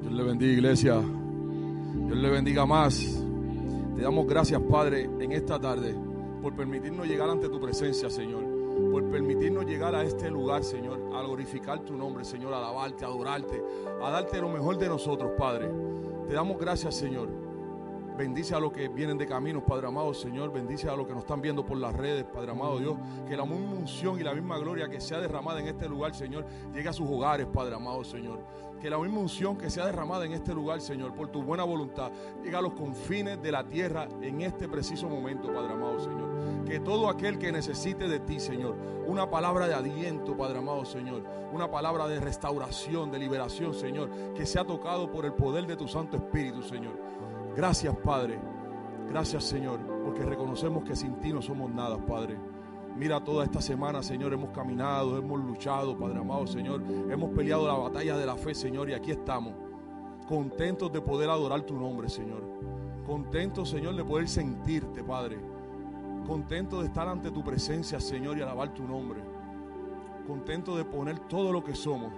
Dios le bendiga, iglesia. Dios le bendiga más. Te damos gracias, Padre, en esta tarde por permitirnos llegar ante tu presencia, Señor. Por permitirnos llegar a este lugar, Señor, a glorificar tu nombre, Señor, a alabarte, a adorarte, a darte lo mejor de nosotros, Padre. Te damos gracias, Señor. Bendice a los que vienen de caminos, Padre amado, Señor. Bendice a los que nos están viendo por las redes, Padre amado Dios. Que la misma unción y la misma gloria que sea derramada en este lugar, Señor, llegue a sus hogares, Padre amado, Señor. Que la misma unción que sea derramada en este lugar, Señor, por tu buena voluntad, llegue a los confines de la tierra en este preciso momento, Padre amado, Señor. Que todo aquel que necesite de ti, Señor, una palabra de aliento, Padre amado, Señor, una palabra de restauración, de liberación, Señor, que sea tocado por el poder de tu Santo Espíritu, Señor. Gracias, Padre. Gracias, Señor, porque reconocemos que sin ti no somos nada, Padre. Mira, toda esta semana, Señor, hemos caminado, hemos luchado, Padre amado, Señor. Hemos peleado la batalla de la fe, Señor, y aquí estamos. Contentos de poder adorar tu nombre, Señor. Contentos, Señor, de poder sentirte, Padre. Contentos de estar ante tu presencia, Señor, y alabar tu nombre. Contentos de poner todo lo que somos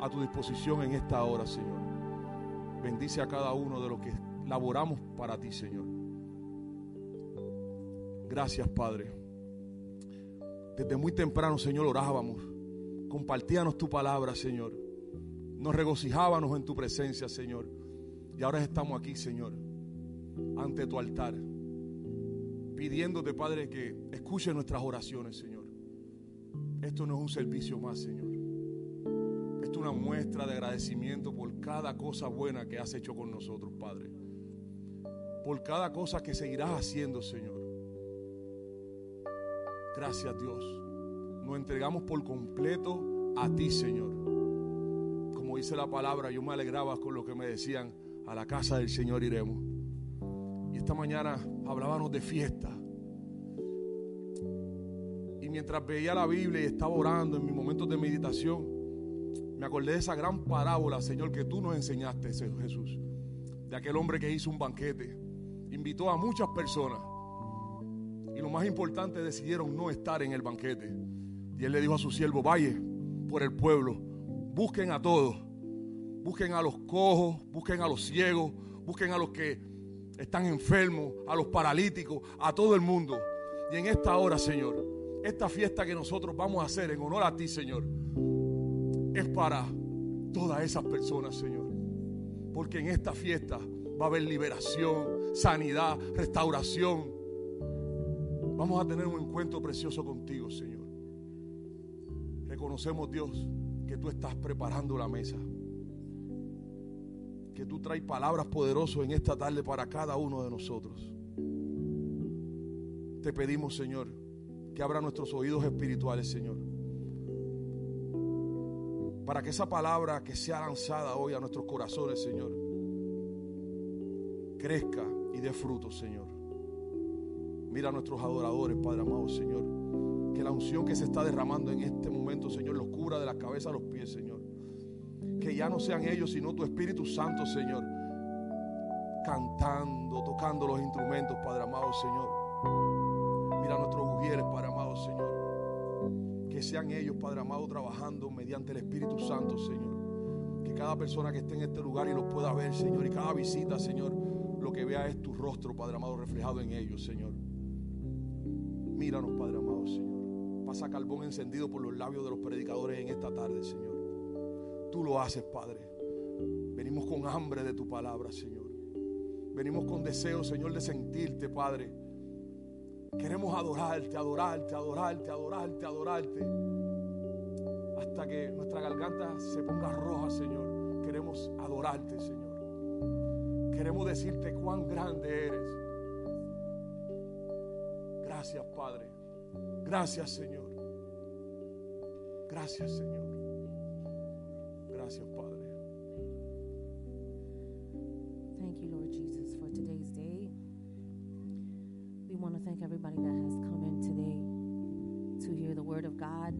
a tu disposición en esta hora, Señor. Bendice a cada uno de los que laboramos para ti, Señor. Gracias, Padre. Desde muy temprano, Señor, orábamos. Compartíanos tu palabra, Señor. Nos regocijábamos en tu presencia, Señor. Y ahora estamos aquí, Señor, ante tu altar, pidiéndote, Padre, que escuche nuestras oraciones, Señor. Esto no es un servicio más, Señor. Esto es una muestra de agradecimiento por cada cosa buena que has hecho con nosotros, Padre. Por cada cosa que seguirás haciendo, Señor. Gracias Dios. Nos entregamos por completo a ti, Señor. Como dice la palabra, yo me alegraba con lo que me decían, a la casa del Señor iremos. Y esta mañana hablábamos de fiesta. Y mientras veía la Biblia y estaba orando en mis momentos de meditación, me acordé de esa gran parábola, Señor, que tú nos enseñaste, Jesús. De aquel hombre que hizo un banquete. Invitó a muchas personas y lo más importante, decidieron no estar en el banquete. Y él le dijo a su siervo, vaya por el pueblo, busquen a todos, busquen a los cojos, busquen a los ciegos, busquen a los que están enfermos, a los paralíticos, a todo el mundo. Y en esta hora, Señor, esta fiesta que nosotros vamos a hacer en honor a ti, Señor, es para todas esas personas, Señor. Porque en esta fiesta va a haber liberación, sanidad, restauración, Vamos a tener un encuentro precioso contigo, Señor. Reconocemos, Dios, que tú estás preparando la mesa. Que tú traes palabras poderosas en esta tarde para cada uno de nosotros. Te pedimos, Señor, que abra nuestros oídos espirituales, Señor. Para que esa palabra que sea lanzada hoy a nuestros corazones, Señor, crezca y dé fruto, Señor. Mira a nuestros adoradores, Padre amado, Señor. Que la unción que se está derramando en este momento, Señor, los cubra de la cabeza a los pies, Señor. Que ya no sean ellos, sino tu Espíritu Santo, Señor. Cantando, tocando los instrumentos, Padre amado, Señor. Mira a nuestros ujieres, Padre amado, Señor. Que sean ellos, Padre amado, trabajando mediante el Espíritu Santo, Señor. Que cada persona que esté en este lugar y los pueda ver, Señor. Y cada visita, Señor, lo que vea es tu rostro, Padre amado, reflejado en ellos, Señor. Míranos, Padre amado, Señor. Pasa carbón encendido por los labios de los predicadores en esta tarde, Señor. Tú lo haces, Padre. Venimos con hambre de tu palabra, Señor. Venimos con deseo, Señor, de sentirte, Padre. Queremos adorarte, adorarte, adorarte, adorarte, adorarte. Hasta que nuestra garganta se ponga roja, Señor. Queremos adorarte, Señor. Queremos decirte cuán grande eres. Gracias, Padre. Gracias, Señor. Gracias, Señor. Gracias, Padre. Thank you, Lord Jesus, for today's day. We want to thank everybody that has come in today to hear the word of God.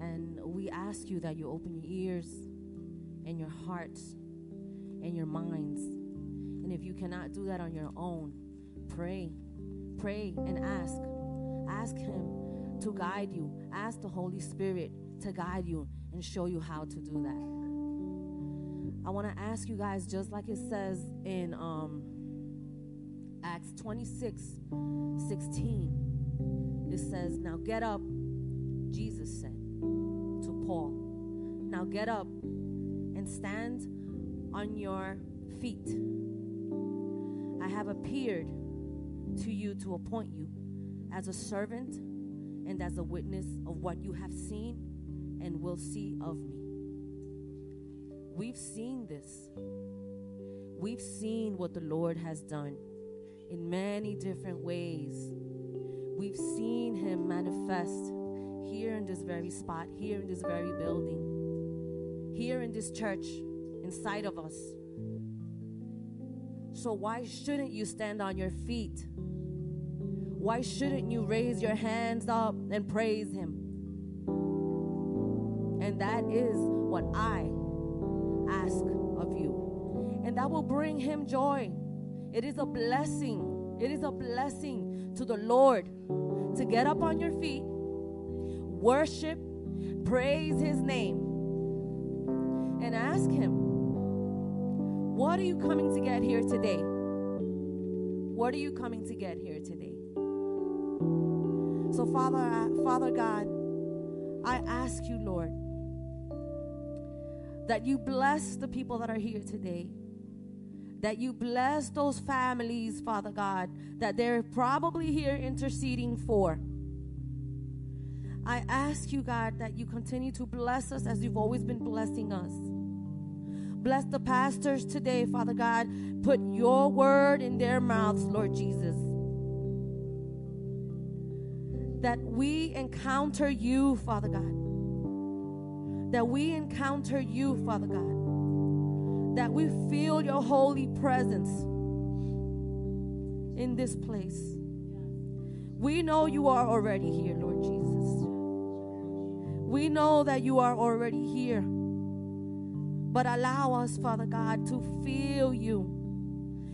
And we ask you that you open your ears and your hearts and your minds. And if you cannot do that on your own, pray pray and ask. Ask Him to guide you. Ask the Holy Spirit to guide you and show you how to do that. I want to ask you guys, just like it says in um, Acts 26 16, it says, Now get up, Jesus said to Paul, Now get up and stand on your feet. I have appeared to you to appoint you as a servant and as a witness of what you have seen and will see of me. We've seen this. We've seen what the Lord has done in many different ways. We've seen Him manifest here in this very spot, here in this very building, here in this church, inside of us. So, why shouldn't you stand on your feet? Why shouldn't you raise your hands up and praise Him? And that is what I ask of you. And that will bring Him joy. It is a blessing. It is a blessing to the Lord to get up on your feet, worship, praise His name, and ask Him, What are you coming to get here today? What are you coming to get here today? So, Father, Father God, I ask you, Lord, that you bless the people that are here today. That you bless those families, Father God, that they're probably here interceding for. I ask you, God, that you continue to bless us as you've always been blessing us. Bless the pastors today, Father God. Put your word in their mouths, Lord Jesus. That we encounter you, Father God. That we encounter you, Father God. That we feel your holy presence in this place. We know you are already here, Lord Jesus. We know that you are already here. But allow us, Father God, to feel you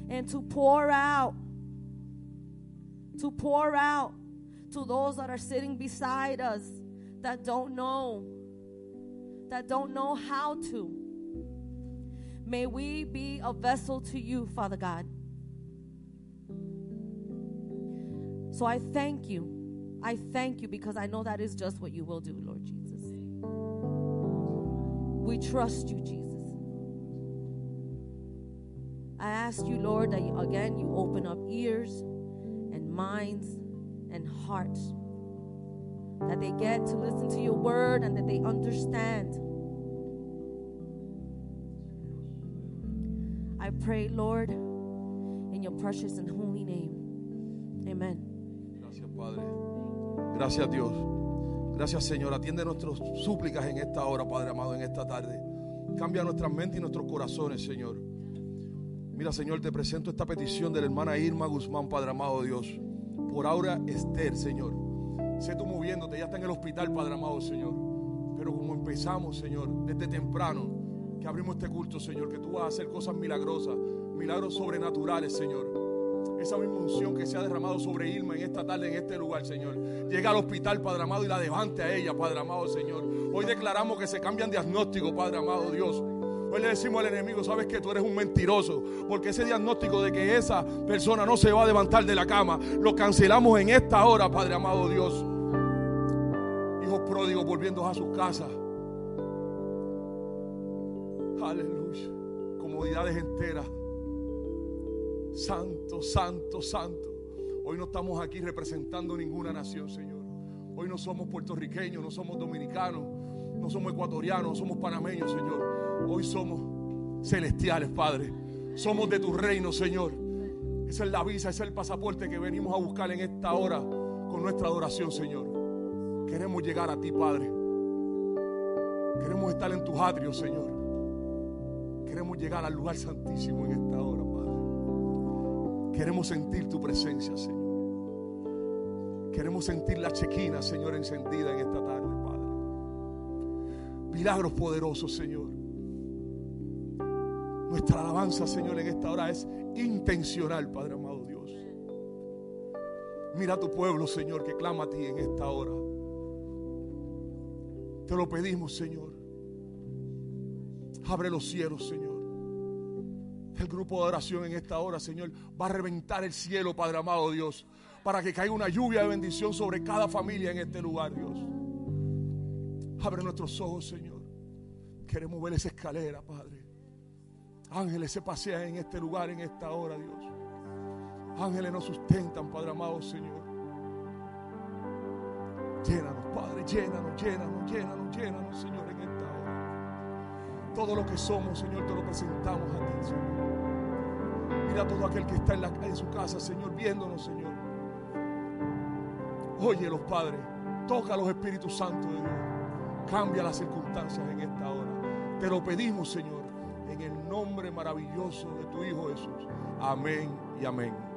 and to pour out, to pour out to those that are sitting beside us that don't know, that don't know how to. May we be a vessel to you, Father God. So I thank you. I thank you because I know that is just what you will do, Lord Jesus. We trust you, Jesus. I ask you, Lord, that you, again you open up ears and minds and hearts, that they get to listen to your word and that they understand. I pray, Lord, in your precious and holy name. Amen. Gracias, Padre. Gracias, Dios. Gracias, Señor. Atiende nuestras súplicas en esta hora, Padre amado, en esta tarde. Cambia nuestras mentes y nuestros corazones, Señor. Mira, Señor, te presento esta petición de la hermana Irma Guzmán, Padre amado Dios. Por ahora, Esther, Señor. Sé tú moviéndote, ya está en el hospital, Padre amado, Señor. Pero como empezamos, Señor, desde temprano, que abrimos este culto, Señor, que tú vas a hacer cosas milagrosas, milagros sobrenaturales, Señor. Esa misma unción que se ha derramado sobre Irma en esta tarde, en este lugar, Señor. Llega al hospital, Padre amado, y la levante a ella, Padre amado, Señor. Hoy declaramos que se cambian diagnósticos, Padre amado, Dios. Hoy le decimos al enemigo, sabes que tú eres un mentiroso, porque ese diagnóstico de que esa persona no se va a levantar de la cama, lo cancelamos en esta hora, Padre amado Dios. Hijos pródigos volviendo a sus casas. Aleluya. Comodidades enteras. Santo, santo, santo. Hoy no estamos aquí representando ninguna nación, Señor. Hoy no somos puertorriqueños, no somos dominicanos, no somos ecuatorianos, no somos panameños, Señor. Hoy somos celestiales, Padre. Somos de tu reino, Señor. Esa es la visa, ese es el pasaporte que venimos a buscar en esta hora con nuestra adoración, Señor. Queremos llegar a ti, Padre. Queremos estar en tus atrios, Señor. Queremos llegar al lugar santísimo en esta hora, Padre. Queremos sentir tu presencia, Señor. Queremos sentir la chequina, Señor, encendida en esta tarde, Padre. Milagros poderosos, Señor. Nuestra alabanza, Señor, en esta hora es intencional, Padre amado Dios. Mira a tu pueblo, Señor, que clama a ti en esta hora. Te lo pedimos, Señor. Abre los cielos, Señor. El grupo de oración en esta hora, Señor, va a reventar el cielo, Padre amado Dios, para que caiga una lluvia de bendición sobre cada familia en este lugar, Dios. Abre nuestros ojos, Señor. Queremos ver esa escalera, Padre. Ángeles se pasean en este lugar, en esta hora, Dios. Ángeles nos sustentan, Padre amado, Señor. Llénanos, Padre, llénanos, llénanos, llénanos, llénanos, Señor, en esta hora. Todo lo que somos, Señor, te lo presentamos a ti, Señor. Mira a todo aquel que está en, su casa, Señor, viéndonos, Señor. Óyelos, Padre. Toca a los Espíritus Santos de Dios. Cambia las circunstancias en esta hora. Te lo pedimos, Señor, en el nombre maravilloso de tu Hijo Jesús. Amén y amén.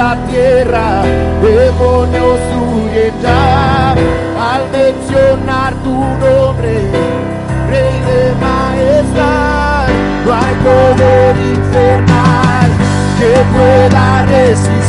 la tierra, demonios huyen ya al mencionar tu nombre, Rey de Majestad. No hay poder infernal que pueda resistir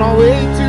can't wait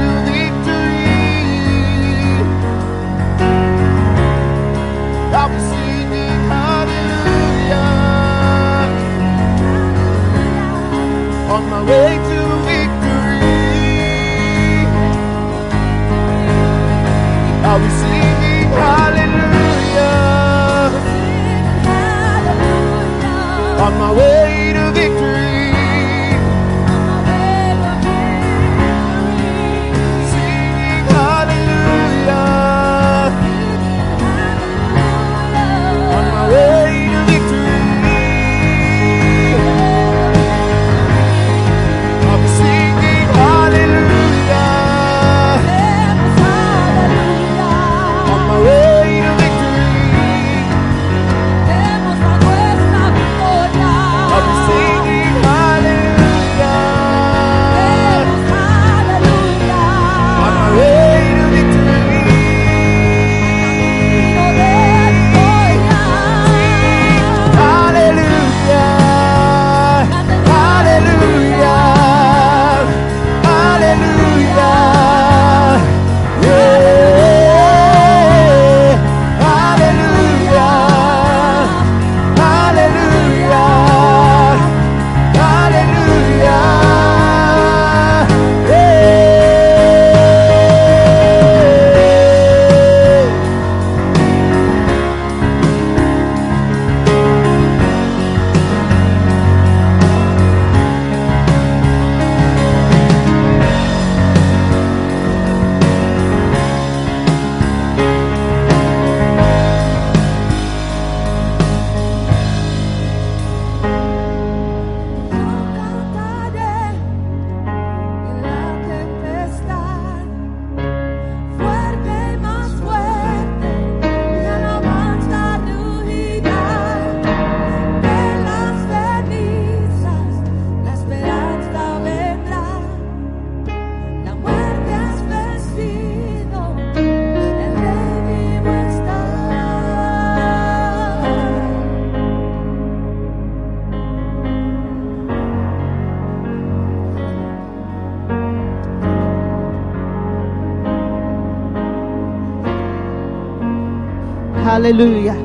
Aleluya.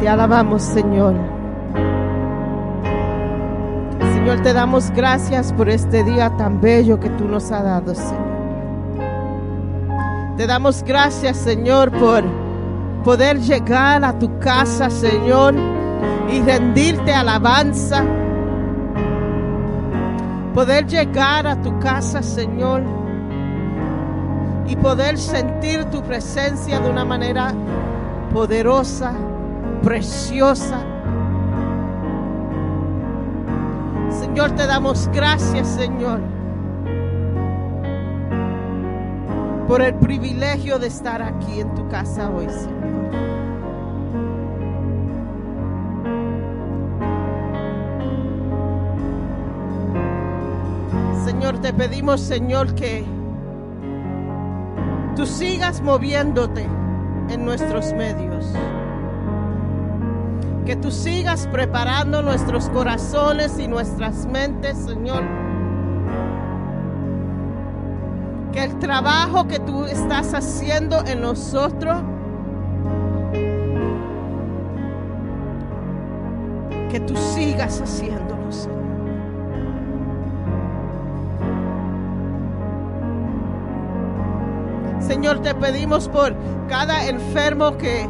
Te alabamos, Señor. Señor, te damos gracias por este día tan bello que tú nos has dado, Señor. Te damos gracias, Señor, por poder llegar a tu casa, Señor, y rendirte alabanza. Poder llegar a tu casa, Señor, y poder sentir tu presencia de una manera poderosa, preciosa. Señor, te damos gracias, Señor, por el privilegio de estar aquí en tu casa hoy, Señor. Señor, te pedimos, Señor, que tú sigas moviéndote nuestros medios. Que tú sigas preparando nuestros corazones y nuestras mentes, Señor. Que el trabajo que tú estás haciendo en nosotros, que tú sigas haciéndolo, Señor, te pedimos por cada enfermo que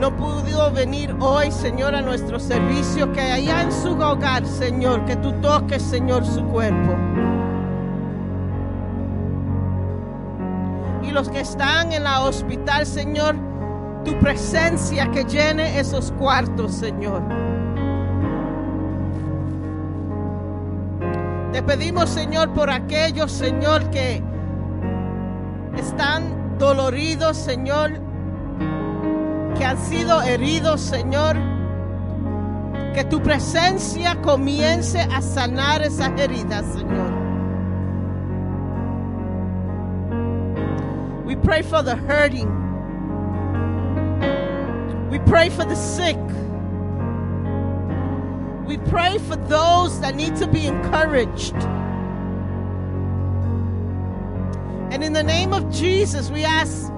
no pudo venir hoy, Señor, a nuestro servicio, que allá en su hogar, Señor, que tú toques, Señor, su cuerpo. Y los que están en la hospital, Señor, tu presencia que llene esos cuartos, Señor. Te pedimos, Señor, por aquellos, Señor, que están doloridos, Señor, que han sido heridos, Señor. Que tu presencia comience a sanar esas heridas, Señor. We pray for the hurting. We pray for the sick. We pray for those that need to be encouraged. And in the name of Jesus, we ask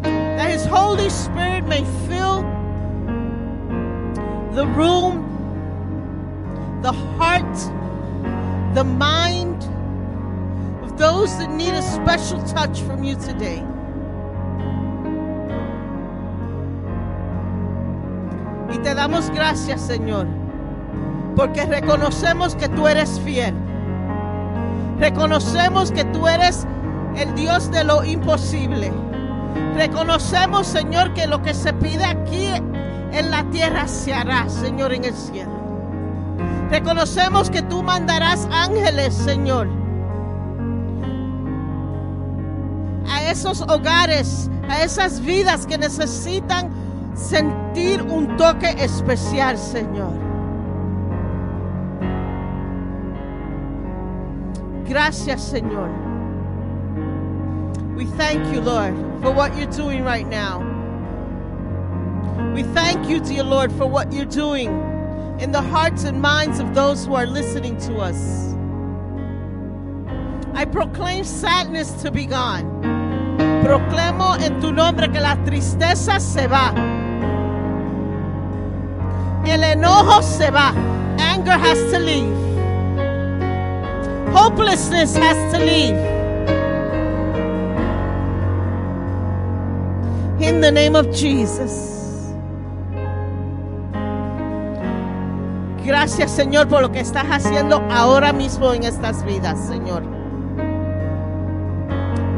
that His Holy Spirit may fill the room, the heart, the mind of those that need a special touch from you today. Y te damos gracias, Señor, porque reconocemos que tú eres fiel. Reconocemos que tú eres el Dios de lo imposible. Reconocemos, Señor, que lo que se pide aquí en la tierra se hará, Señor, en el cielo. Reconocemos que tú mandarás ángeles, Señor, a esos hogares, a esas vidas que necesitan sentir un toque especial, Señor. Gracias, Señor. We thank you, Lord, for what you're doing right now. We thank you, dear Lord, for what you're doing in the hearts and minds of those who are listening to us. I proclaim sadness to be gone. Proclamo en tu nombre que la tristeza se va. El enojo se va. Anger has to leave. Hopelessness has to leave. In the name of Jesus. Gracias Señor por lo que estás haciendo ahora mismo en estas vidas, Señor.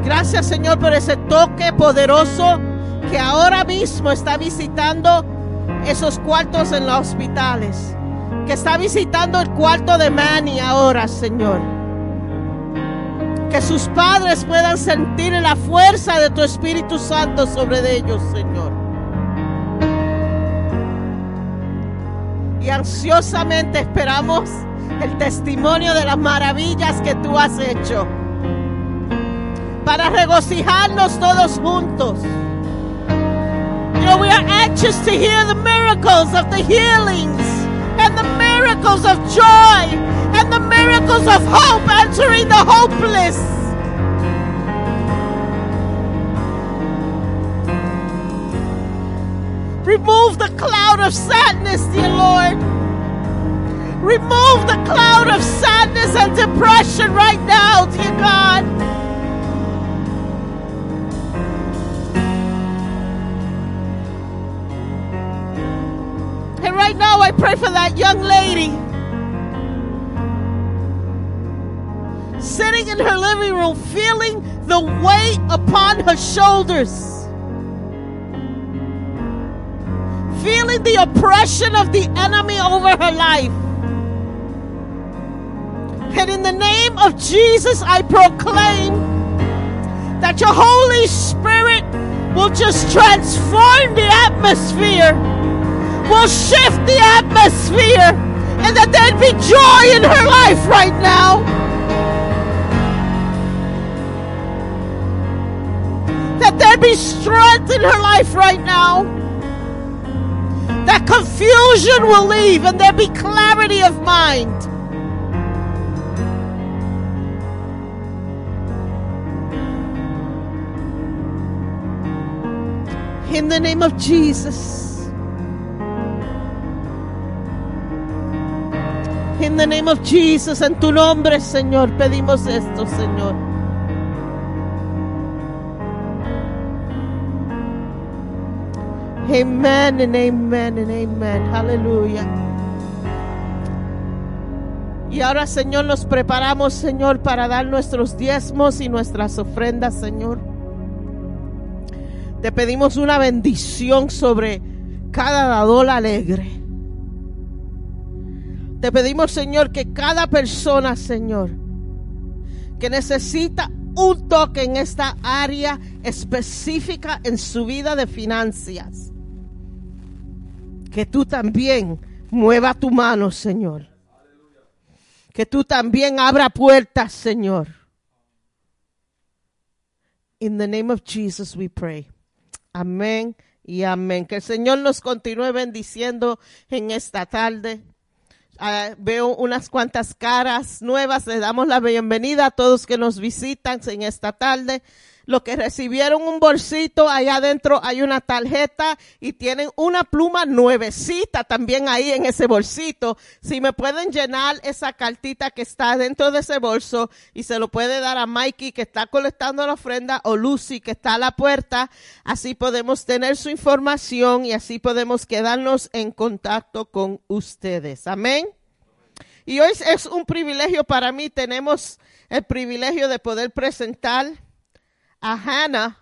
Gracias Señor por ese toque poderoso que ahora mismo está visitando esos cuartos en los hospitales. Que está visitando el cuarto de Manny ahora, Señor. Que sus padres puedan sentir la fuerza de tu Espíritu Santo sobre ellos, Señor. Y ansiosamente esperamos el testimonio de las maravillas que tú has hecho. Para regocijarnos todos juntos. You know, we are anxious to hear the miracles of the healings and the miracles of joy and the miracles of hope entering the hopeless. Remove the cloud of sadness, dear Lord. Remove the cloud of sadness and depression right now, dear God. And right now, I pray for that young lady sitting in her living room, feeling the weight upon her shoulders. feeling the oppression of the enemy over her life. And in the name of Jesus, I proclaim That your Holy Spirit will just transform the atmosphere, will shift the atmosphere, and that there'd be joy in her life right now. Be strength in her life right now. That confusion will leave and there be clarity of mind. In the name of Jesus. In the name of Jesus, en tu nombre, Señor, pedimos esto, Señor. Amen amen amen. Aleluya. Y ahora, Señor, nos preparamos, Señor, para dar nuestros diezmos y nuestras ofrendas, Señor. Te pedimos una bendición sobre cada dador alegre. Te pedimos, Señor, que cada persona, Señor, que necesita un toque en esta área específica en su vida de finanzas, que tú también mueva tu mano, Señor. Que tú también abra puertas, Señor. In the name of Jesus we pray. Amén y amén. Que el Señor nos continúe bendiciendo en esta tarde. Ah, veo unas cuantas caras nuevas. Le damos la bienvenida a todos que nos visitan en esta tarde. Los que recibieron un bolsito, allá adentro hay una tarjeta y tienen una pluma nuevecita también ahí en ese bolsito. Si me pueden llenar esa cartita que está dentro de ese bolso y se lo puede dar a Mikey que está colectando la ofrenda o Lucy que está a la puerta, así podemos tener su información y así podemos quedarnos en contacto con ustedes. Amén. Y hoy es un privilegio para mí, tenemos el privilegio de poder presentar a Hannah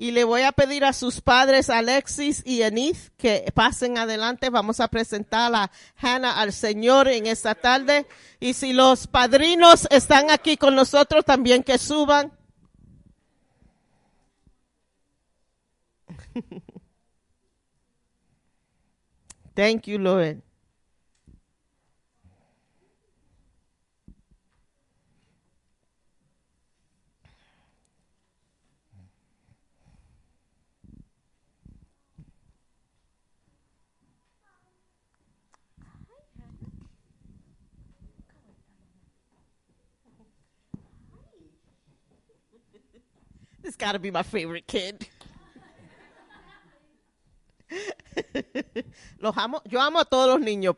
y le voy a pedir a sus padres Alexis y Enith que pasen adelante. Vamos a presentar a Hannah al Señor en esta tarde. Y si los padrinos están aquí con nosotros, también que suban. Thank you, Lord. This got to be my favorite kid. los amo, yo amo a todos los niños.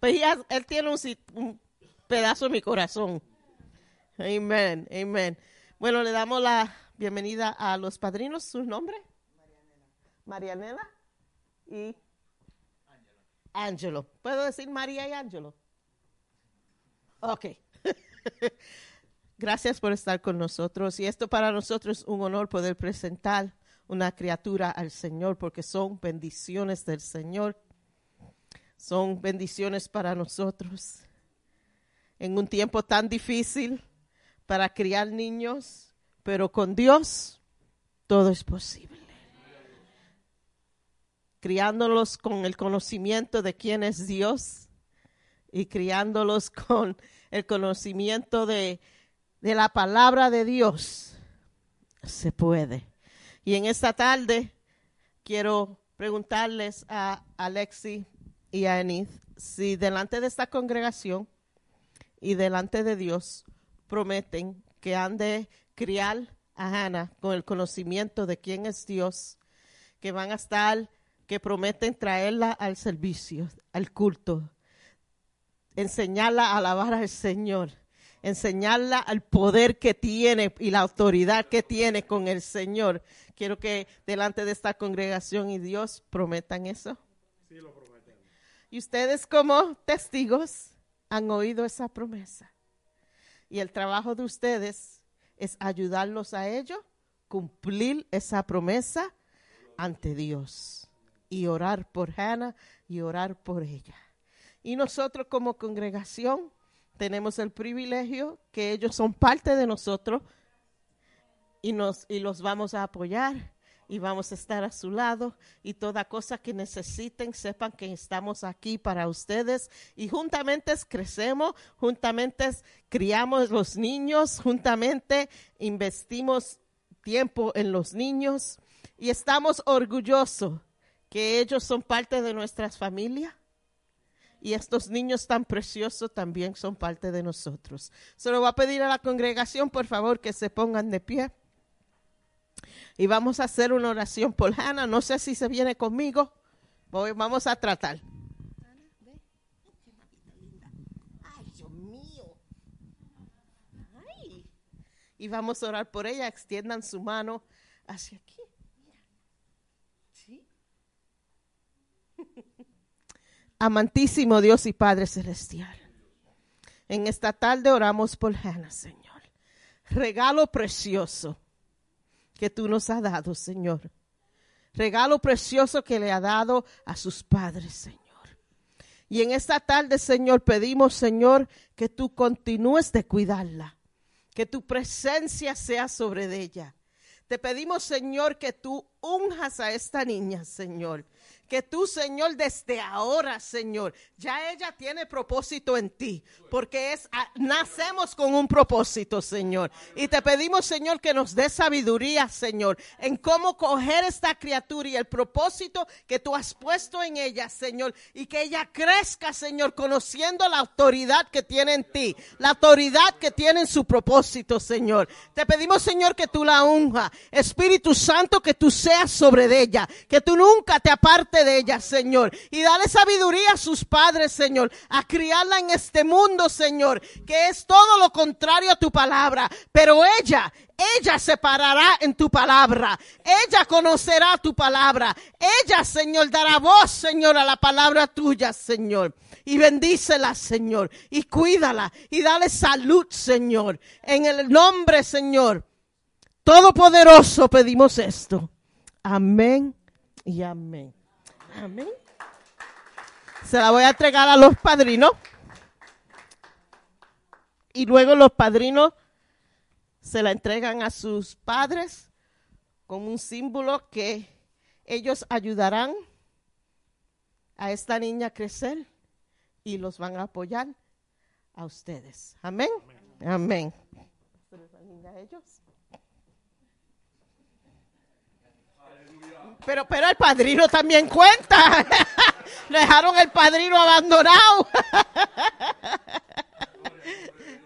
Pues ella- él tiene un, pedazo de mi corazón. Amen, amen. Bueno, le damos la bienvenida a los padrinos. ¿Su nombre? Marianela. Y Angelo. ¿Puedo decir María y Angelo? Ok. Gracias por estar con nosotros. Y esto para nosotros es un honor poder presentar una criatura al Señor porque son bendiciones del Señor. Son bendiciones para nosotros. En un tiempo tan difícil para criar niños, pero con Dios todo es posible. Criándolos con el conocimiento de quién es Dios y criándolos con el conocimiento de, de la palabra de Dios, se puede. Y en esta tarde quiero preguntarles a Alexi y a Enid si delante de esta congregación y delante de Dios prometen que han de criar a Hannah con el conocimiento de quién es Dios, que van a estar, que prometen traerla al servicio, al culto, enseñarla a alabar al Señor, enseñarla al poder que tiene y la autoridad que tiene con el Señor. Quiero que delante de esta congregación y Dios prometan eso. Y ustedes como testigos han oído esa promesa. Y el trabajo de ustedes es ayudarlos a ellos, cumplir esa promesa ante Dios y orar por Hannah y orar por ella. Y nosotros como congregación tenemos el privilegio que ellos son parte de nosotros y, nos, y los vamos a apoyar y vamos a estar a su lado y toda cosa que necesiten, sepan que estamos aquí para ustedes y juntamente crecemos, juntamente criamos los niños, juntamente investimos tiempo en los niños y estamos orgullosos que ellos son parte de nuestras familias y estos niños tan preciosos también son parte de nosotros. Se lo voy a pedir a la congregación, por favor, que se pongan de pie. Y vamos a hacer una oración por Hannah. No sé si se viene conmigo. Voy- vamos a tratar. Ay, Dios mío. Ay. Y vamos a orar por ella. Extiendan su mano hacia aquí. Mira. ¿Sí? Amantísimo Dios y Padre Celestial. En esta tarde oramos por Hannah, Señor. Regalo precioso que tú nos has dado, Señor. Regalo precioso que le ha dado a sus padres, Señor. Y en esta tarde, Señor, pedimos, Señor, que tú continúes de cuidarla, que tu presencia sea sobre ella. Te pedimos, Señor, que tú unjas a esta niña, Señor. Que tú, Señor, desde ahora, Señor, ya ella tiene propósito en ti, porque es a- nacemos con un propósito, Señor. Y te pedimos, Señor, que nos dé sabiduría, Señor, en cómo coger esta criatura y el propósito que tú has puesto en ella, Señor, y que ella crezca, Señor, conociendo la autoridad que tiene en ti, la autoridad que tiene en su propósito, Señor. Te pedimos, Señor, que tú la unja. Espíritu Santo, que tú seas sobre ella, que tú nunca te de ella, Señor. Y dale sabiduría a sus padres, Señor, a criarla en este mundo, Señor, que es todo lo contrario a tu palabra. Pero ella, ella se parará en tu palabra. Ella conocerá tu palabra. Ella, Señor, dará voz, Señor, a la palabra tuya, Señor. Y bendícela, Señor. Y cuídala. Y dale salud, Señor. En el nombre, Señor. Todopoderoso pedimos esto. Amén y amén. Amén. Se la voy a entregar a los padrinos. Y luego los padrinos se la entregan a sus padres como un símbolo que ellos ayudarán a esta niña a crecer y los van a apoyar a ustedes. Amén. Amén. a ellos. Pero, pero el padrino también cuenta. Dejaron el padrino abandonado.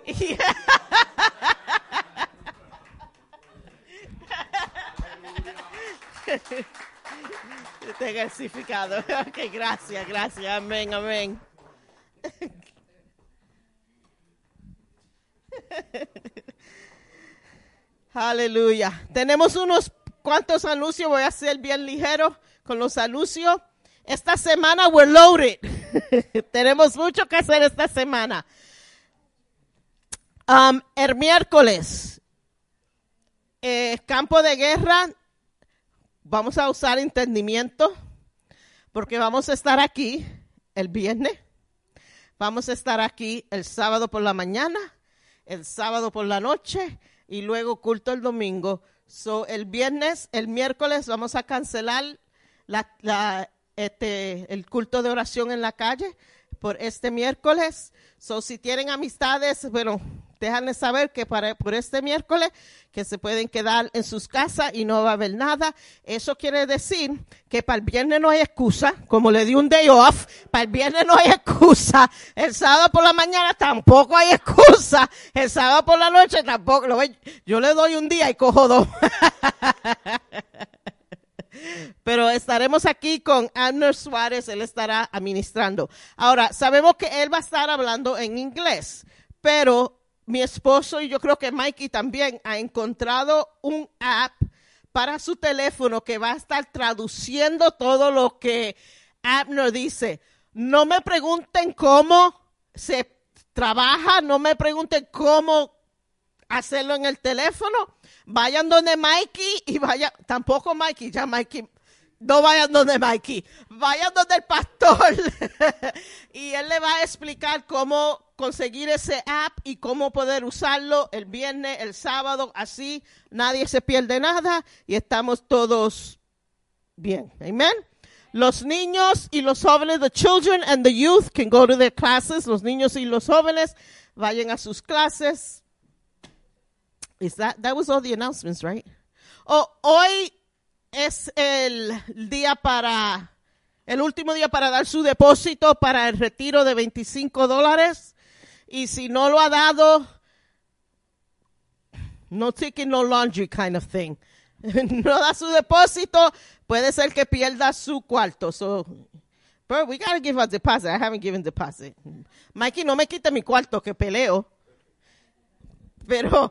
Está versificado. Ok, gracias, gracias. Amén, amén. Aleluya. Tenemos unos cuantos anuncios. Voy a ser bien ligero con los anuncios. Esta semana we're loaded. Tenemos mucho que hacer esta semana. Um, el miércoles, eh, campo de guerra, vamos a usar entendimiento porque vamos a estar aquí el viernes, vamos a estar aquí el sábado por la mañana, el sábado por la noche y luego culto el domingo. So, el viernes, el miércoles vamos a cancelar la, la, este, el culto de oración en la calle por este miércoles. So, si tienen amistades, bueno, déjenles saber que para, por este miércoles que se pueden quedar en sus casas y no va a haber nada. Eso quiere decir que para el viernes no hay excusa, como le di un day off, para el viernes no hay excusa. El sábado por la mañana tampoco hay excusa. El sábado por la noche tampoco. Lo Yo le doy un día y cojo dos. Pero estaremos aquí con Abner Suárez, él estará administrando. Ahora, sabemos que él va a estar hablando en inglés, pero mi esposo y yo creo que Mikey también ha encontrado un app para su teléfono que va a estar traduciendo todo lo que Abner dice. No me pregunten cómo se trabaja, no me pregunten cómo hacerlo en el teléfono. Vayan donde Mikey y vaya, tampoco Mikey, ya Mikey, no vayan donde Mikey, vayan donde el pastor y él le va a explicar cómo conseguir ese app y cómo poder usarlo el viernes, el sábado, así nadie se pierde nada y estamos todos bien. Amen. Los niños y los jóvenes, the children and the youth can go to their classes. Los niños y los jóvenes vayan a sus clases. Is that that was all the announcements, right? Oh, hoy es el día para el último día para dar su depósito para el retiro de 25 dólares. Y si no lo ha dado, no taking no laundry kind of thing. no da su depósito, puede ser que pierda su cuarto. So, but we gotta give a deposit. I haven't given deposit. Mikey, no me quite mi cuarto que peleo. Pero,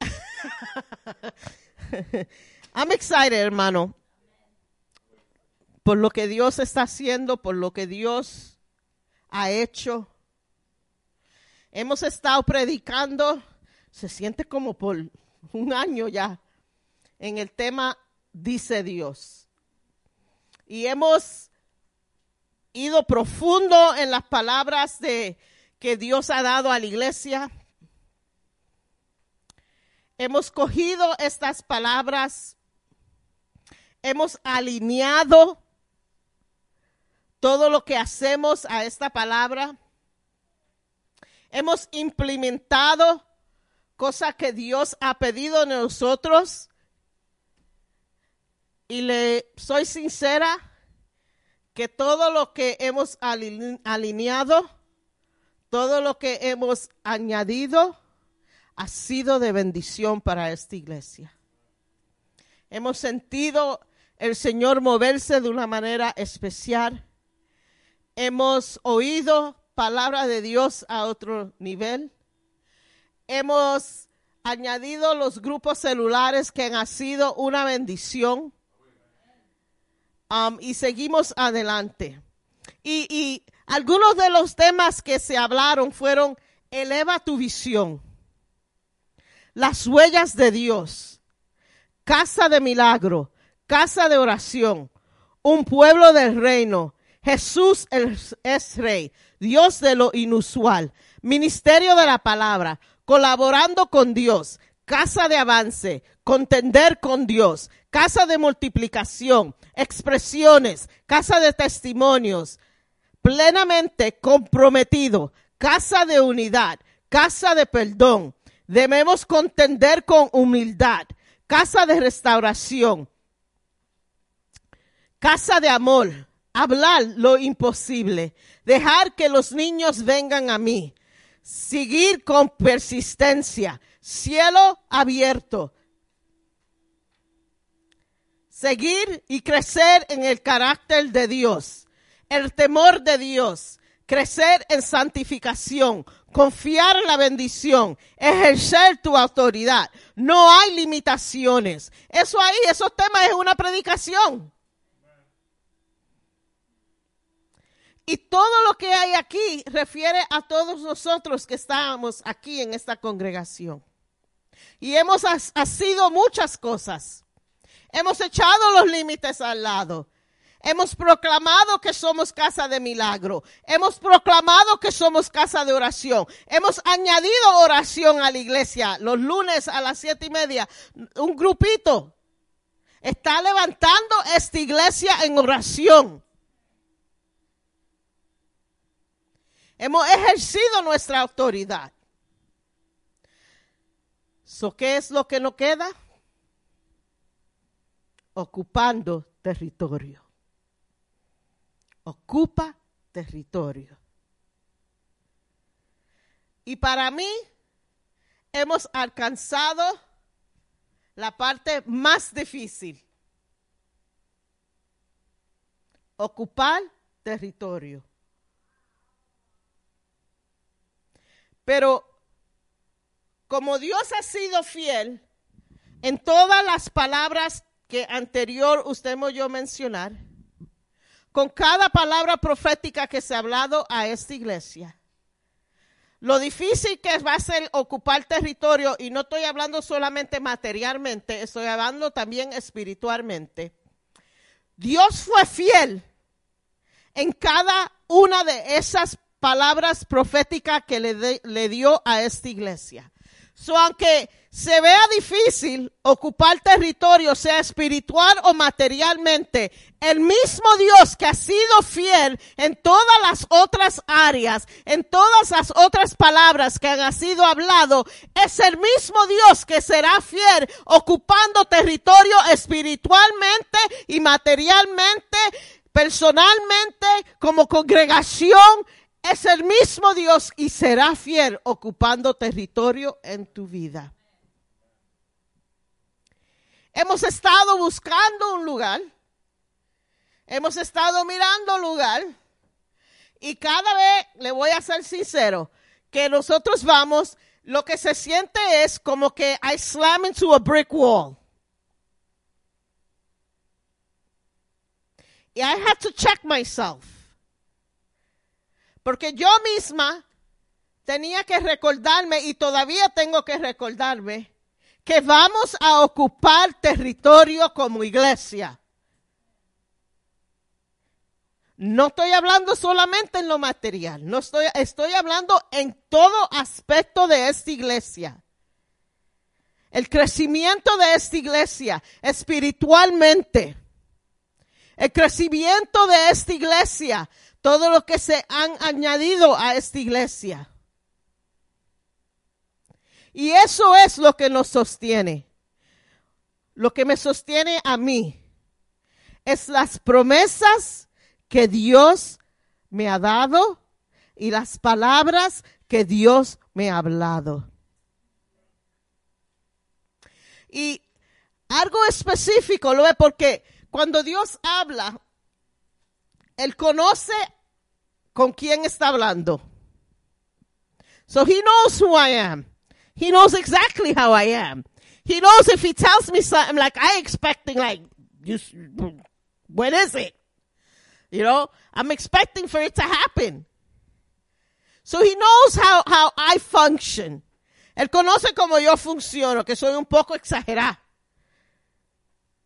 I'm excited, hermano por lo que Dios está haciendo, por lo que Dios ha hecho. Hemos estado predicando, se siente como por un año ya, en el tema dice Dios. Y hemos ido profundo en las palabras de que Dios ha dado a la iglesia. Hemos cogido estas palabras, hemos alineado todo lo que hacemos a esta palabra. Hemos implementado cosas que Dios ha pedido de nosotros. Y le soy sincera que todo lo que hemos alineado, todo lo que hemos añadido, ha sido de bendición para esta iglesia. Hemos sentido el Señor moverse de una manera especial hemos oído palabra de Dios a otro nivel. Hemos añadido los grupos celulares que han sido una bendición. Um, y seguimos adelante. Y, y algunos de los temas que se hablaron fueron, eleva tu visión, las huellas de Dios, casa de milagro, casa de oración, un pueblo del reino, Jesús es rey, Dios de lo inusual, ministerio de la palabra, colaborando con Dios, casa de avance, contender con Dios, casa de multiplicación, expresiones, casa de testimonios, plenamente comprometido, casa de unidad, casa de perdón. Debemos contender con humildad, casa de restauración, casa de amor, hablar lo imposible, dejar que los niños vengan a mí, seguir con persistencia, cielo abierto, seguir y crecer en el carácter de Dios, el temor de Dios, crecer en santificación, confiar en la bendición, ejercer tu autoridad. No hay limitaciones. Eso ahí, esos temas es una predicación. Y todo lo que hay aquí refiere a todos nosotros que estamos aquí en esta congregación. Y hemos sido muchas cosas. Hemos echado los límites al lado. Hemos proclamado que somos casa de milagro. Hemos proclamado que somos casa de oración. Hemos añadido oración a la iglesia. Los lunes a las siete y media, un grupito está levantando esta iglesia en oración. Hemos ejercido nuestra autoridad. So, ¿Qué es lo que nos queda? Ocupando territorio. Ocupa territorio. Y para mí, hemos alcanzado la parte más difícil. Ocupar territorio. Pero como Dios ha sido fiel en todas las palabras que anterior usted me oyó mencionar, con cada palabra profética que se ha hablado a esta iglesia, lo difícil que va a ser ocupar territorio, y no estoy hablando solamente materialmente, estoy hablando también espiritualmente. Dios fue fiel en cada una de esas palabras proféticas que le, dio a esta iglesia. So, aunque se vea difícil ocupar territorio, sea espiritual o materialmente, el mismo Dios que ha sido fiel en todas las otras áreas, en todas las otras palabras que han sido hablado, es el mismo Dios que será fiel ocupando territorio espiritualmente y materialmente, personalmente, como congregación, es el mismo Dios y será fiel ocupando territorio en tu vida. Hemos estado buscando un lugar, hemos estado mirando lugar y cada vez, le voy a ser sincero, que nosotros vamos, lo que se siente es como que I slam into a brick wall. Y I had to check myself. Porque yo misma tenía que recordarme y todavía tengo que recordarme que vamos a ocupar territorio como iglesia. No estoy hablando solamente en lo material, no estoy, estoy hablando en todo aspecto de esta iglesia. El crecimiento de esta iglesia espiritualmente. El crecimiento de esta iglesia todo lo que se han añadido a esta iglesia. Y eso es lo que nos sostiene. Lo que me sostiene a mí es las promesas que Dios me ha dado y las palabras que Dios me ha hablado. Y algo específico lo es porque cuando Dios habla, él conoce con quién está hablando. So he knows who I am. He knows exactly how I am. He knows if he tells me something like I expecting like you, when is it? You know, I'm expecting for it to happen. So he knows how, how I function. Él conoce cómo yo funciono, que soy un poco exagerada.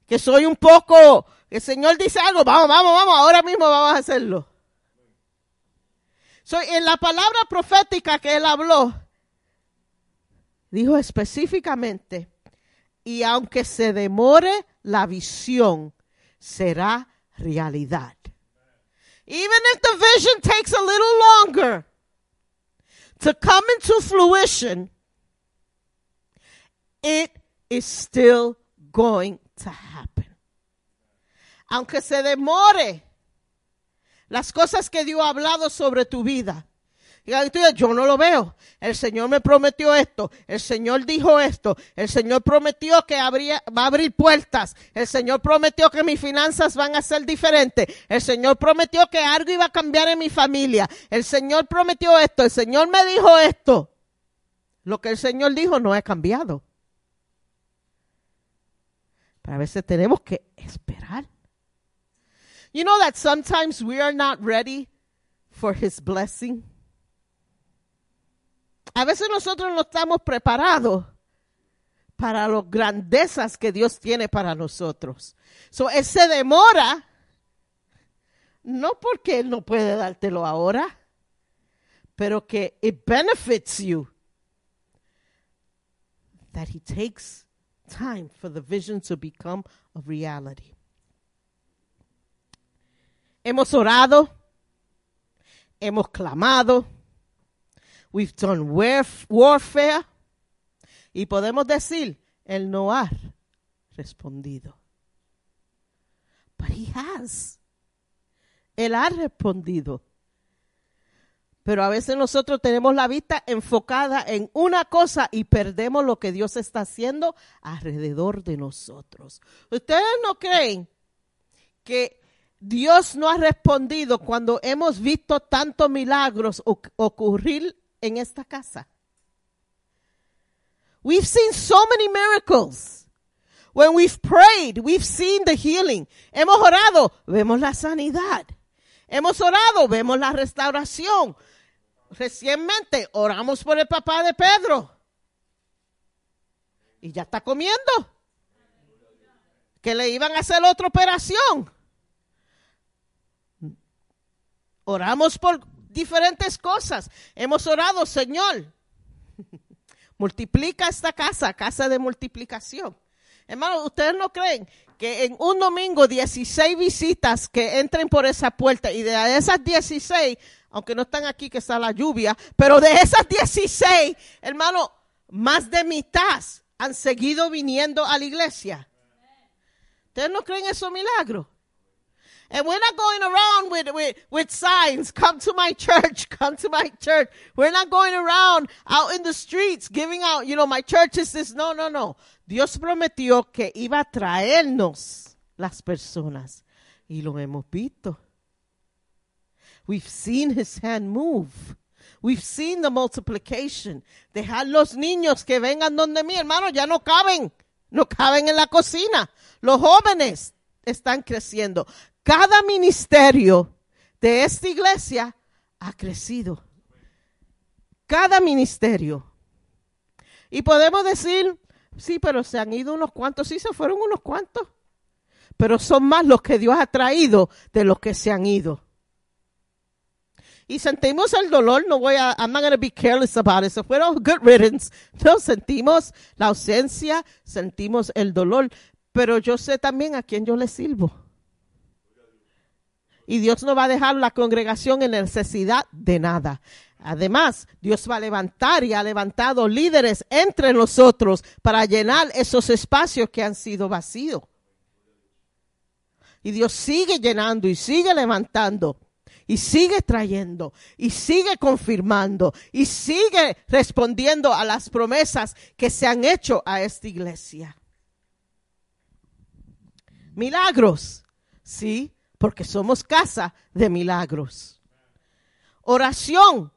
Que soy un poco, el Señor dice algo, vamos, vamos, vamos, ahora mismo vamos a hacerlo. So, en la palabra profética que él habló, dijo específicamente, y aunque se demore la visión, será realidad. Even if the vision takes a little longer to come into fruition, it is still going to happen. Aunque se demore las cosas que Dios ha hablado sobre tu vida. Yo no lo veo. El Señor me prometió esto. El Señor dijo esto. El Señor prometió que habría, va a abrir puertas. El Señor prometió que mis finanzas van a ser diferentes. El Señor prometió que algo iba a cambiar en mi familia. El Señor prometió esto. El Señor me dijo esto. Lo que el Señor dijo no ha cambiado. Pero a veces tenemos que esperar. You know that sometimes we are not ready for His blessing. A veces nosotros no estamos preparados para las grandezas que Dios tiene para nosotros. So, Él se demora, no porque Él no puede dártelo ahora, pero que it benefits you that He takes time for the vision to become a reality. Hemos orado, hemos clamado, we've done warf- warfare y podemos decir, Él no ha respondido. But He has. Él ha respondido. Pero a veces nosotros tenemos la vista enfocada en una cosa y perdemos lo que Dios está haciendo alrededor de nosotros. ¿Ustedes no creen que Dios no ha respondido cuando hemos visto tantos milagros oc- ocurrir en esta casa? We've seen so many miracles. When we've prayed, we've seen the healing. Hemos orado, vemos la sanidad. Hemos orado, vemos la restauración. Recientemente oramos por el papá de Pedro. Y ya está comiendo. Que le iban a hacer otra operación. Oramos por diferentes cosas. Hemos orado, Señor, multiplica esta casa, casa de multiplicación. Hermano, ¿ustedes no creen que en un domingo 16 visitas que entren por esa puerta y de esas 16, aunque no están aquí que está la lluvia, pero de esas 16, hermano, más de mitad han seguido viniendo a la iglesia? ¿Ustedes no creen eso milagro? And we're not going around with, with, with signs, come to my church, come to my church. We're not going around out in the streets giving out, you know, my church is this. No, no, no. Dios prometió que iba a traernos las personas. Y lo hemos visto. We've seen his hand move. We've seen the multiplication. Dejar los niños que vengan donde mí, hermano, ya no caben. No caben en la cocina. Los jóvenes están creciendo. Cada ministerio de esta iglesia ha crecido. Cada ministerio. Y podemos decir, sí, pero se han ido unos cuantos, sí, se fueron unos cuantos. Pero son más los que Dios ha traído de los que se han ido. Y sentimos el dolor, no voy a, I'm not going to be careless about it. Se fueron good riddance. No, sentimos la ausencia, sentimos el dolor. Pero yo sé también a quién yo le sirvo. Y Dios no va a dejar la congregación en necesidad de nada. Además, Dios va a levantar y ha levantado líderes entre nosotros para llenar esos espacios que han sido vacíos. Y Dios sigue llenando y sigue levantando y sigue trayendo y sigue confirmando y sigue respondiendo a las promesas que se han hecho a esta iglesia. Milagros, sí, porque somos casa de milagros. Oración,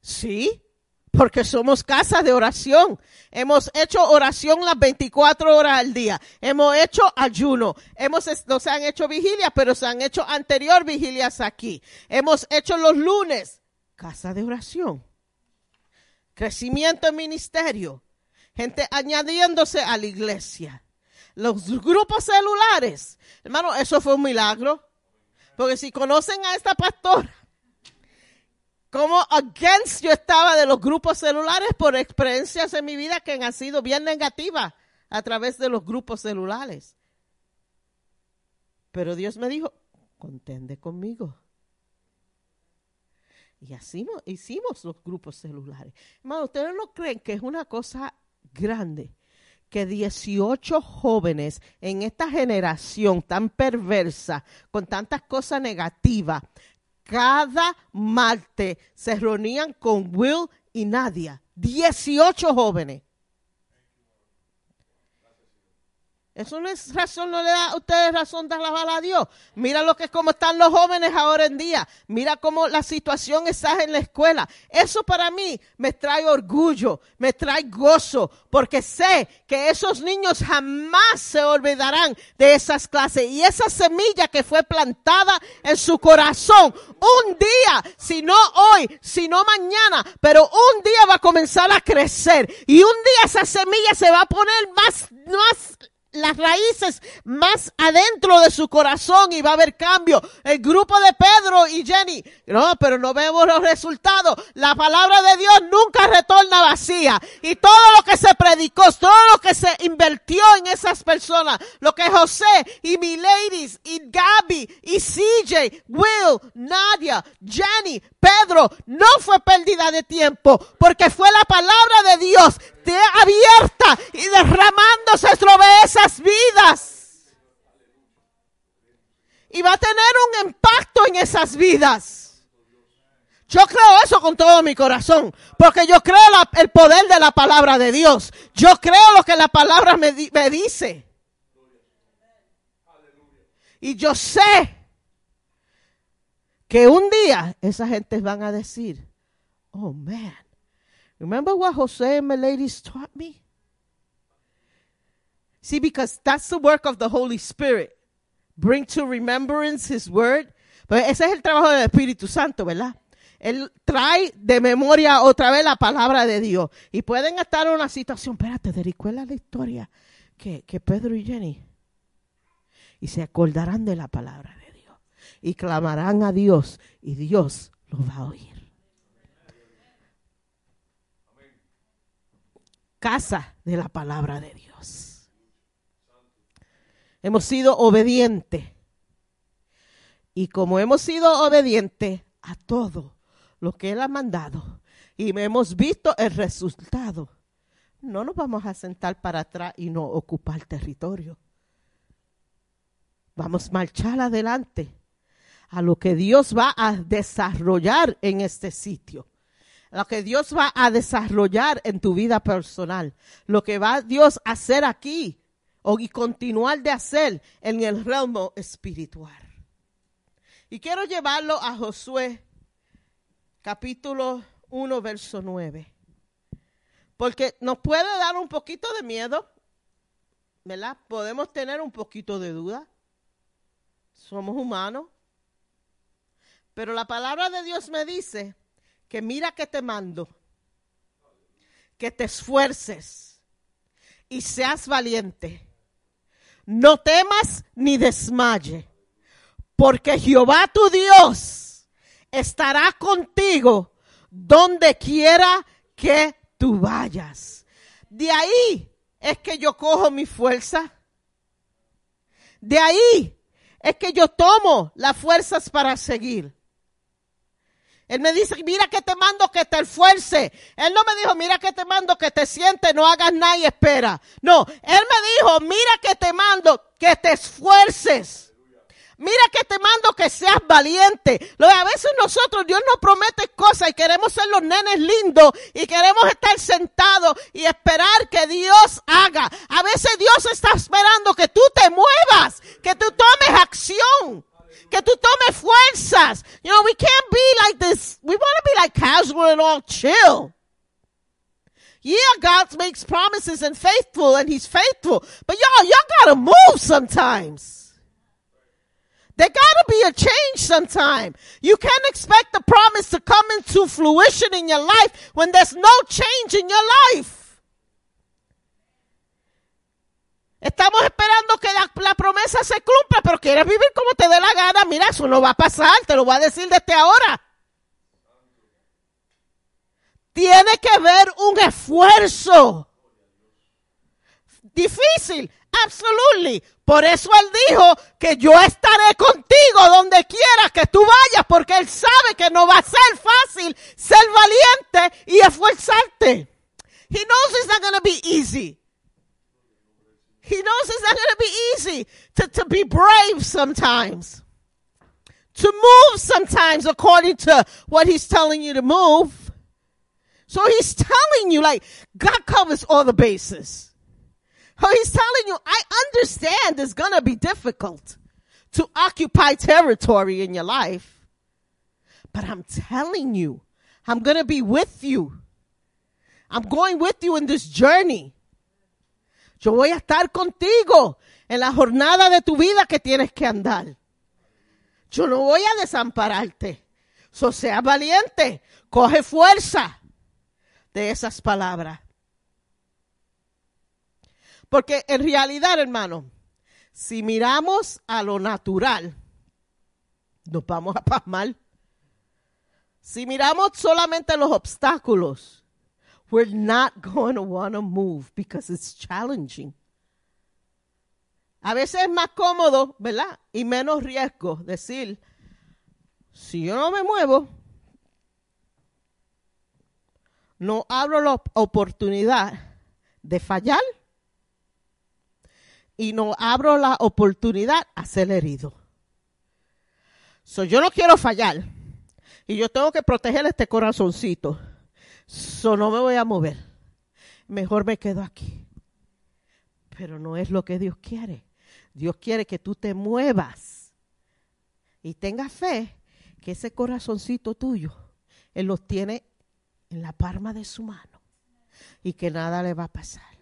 sí, porque somos casa de oración. Hemos hecho oración las 24 horas al día. Hemos hecho ayuno. Hemos, no se han hecho vigilias, pero se han hecho anterior vigilias aquí. Hemos hecho los lunes, casa de oración. Crecimiento en ministerio. Gente añadiéndose a la iglesia. Los grupos celulares. Hermano, eso fue un milagro. Porque si conocen a esta pastora, como against yo estaba de los grupos celulares por experiencias en mi vida que han sido bien negativas a través de los grupos celulares. Pero Dios me dijo, contende conmigo. Y así mo- hicimos los grupos celulares. Hermano, ¿ustedes no creen que es una cosa grande que 18 jóvenes en esta generación tan perversa, con tantas cosas negativas, cada martes se reunían con Will y Nadia. 18 jóvenes. Eso no es razón, no le da a ustedes razón de alabar a Dios. Mira lo que es como están los jóvenes ahora en día. Mira cómo la situación está en la escuela. Eso para mí me trae orgullo, me trae gozo, porque sé que esos niños jamás se olvidarán de esas clases. Y esa semilla que fue plantada en su corazón, un día, si no hoy, si no mañana, pero un día va a comenzar a crecer. Y un día esa semilla se va a poner más, más las raíces más adentro de su corazón y va a haber cambio. El grupo de Pedro y Jenny, no, pero no vemos los resultados. La palabra de Dios nunca retorna vacía. Y todo lo que se predicó, todo lo que se invirtió en esas personas, lo que José y mi ladies y Gaby y CJ, Will, Nadia, Jenny, Pedro, no fue pérdida de tiempo, porque fue la palabra de Dios de abierta y derramándose sobre esas vidas. Y va a tener un impacto en esas vidas. Yo creo eso con todo mi corazón, porque yo creo el poder de la palabra de Dios. Yo creo lo que la palabra me, me dice. Y yo sé que un día esa gente van a decir, oh man, remember what Jose and my ladies taught me? See, because that's the work of the Holy Spirit. Bring to remembrance His word. Pues ese es el trabajo del Espíritu Santo, ¿verdad? Él trae de memoria otra vez la palabra de Dios. Y pueden estar en una situación, espérate, te recuerda la historia que Pedro y Jenny. Y se acordarán de la palabra de Dios. Y clamarán a Dios. Y Dios lo va a oír. Casa de la palabra de Dios. Hemos sido obedientes. Y como hemos sido obedientes a todo lo que Él ha mandado y hemos visto el resultado, no nos vamos a sentar para atrás y no ocupar territorio. Vamos a marchar adelante a lo que Dios va a desarrollar en este sitio. Lo que Dios va a desarrollar en tu vida personal. Lo que va Dios a hacer aquí y continuar de hacer en el realmo espiritual. Y quiero llevarlo a Josué capítulo 1, verso 9. Porque nos puede dar un poquito de miedo, ¿verdad? Podemos tener un poquito de duda. Somos humanos. Pero la palabra de Dios me dice que mira que te mando, que te esfuerces y seas valiente. No temas ni desmaye, porque Jehová tu Dios estará contigo donde quiera que tú vayas. De ahí es que yo cojo mi fuerza. De ahí es que yo tomo las fuerzas para seguir. Él me dice, mira que te mando que te esfuerce. Él no me dijo, mira que te mando que te siente, no hagas nada y espera. No, él me dijo, mira que te mando que te esfuerces. Mira que te mando que seas valiente. A veces nosotros, Dios nos promete cosas y queremos ser los nenes lindos y queremos estar sentados y esperar que Dios haga. A veces Dios está esperando que tú te muevas, que tú tomes acción. Que tú tomes fuerzas. You know, we can't be like this. We want to be like casual and all chill. Yeah, God makes promises and faithful and he's faithful. But y'all, y'all gotta move sometimes. There gotta be a change sometime. You can't expect the promise to come into fruition in your life when there's no change in your life. Estamos esperando que la, la promesa se cumpla, pero quieres vivir como te dé la gana. Mira, eso no va a pasar, te lo voy a decir desde ahora. Tiene que haber un esfuerzo. Difícil, absolutely. Por eso él dijo que yo estaré contigo donde quiera que tú vayas, porque él sabe que no va a ser fácil ser valiente y esforzarte. He knows it's not going to be easy. He knows it's not going to be easy to, to be brave sometimes. To move sometimes according to what he's telling you to move. So he's telling you like God covers all the bases. So he's telling you, I understand it's gonna be difficult to occupy territory in your life. But I'm telling you, I'm gonna be with you. I'm going with you in this journey. Yo voy a estar contigo en la jornada de tu vida que tienes que andar. Yo no voy a desampararte. So sea valiente, coge fuerza de esas palabras. Porque en realidad, hermano, si miramos a lo natural, nos vamos a pasmar. Si miramos solamente los obstáculos, we're not going to want to move because it's challenging. A veces es más cómodo, ¿verdad? Y menos riesgo decir, si yo no me muevo, no abro la oportunidad de fallar y no abro la oportunidad a ser herido. So, yo no quiero fallar y yo tengo que proteger este corazoncito. So, no me voy a mover. Mejor me quedo aquí. Pero no es lo que Dios quiere. Dios quiere que tú te muevas y tengas fe que ese corazoncito tuyo, Él los tiene en la palma de su mano y que nada le va a pasar.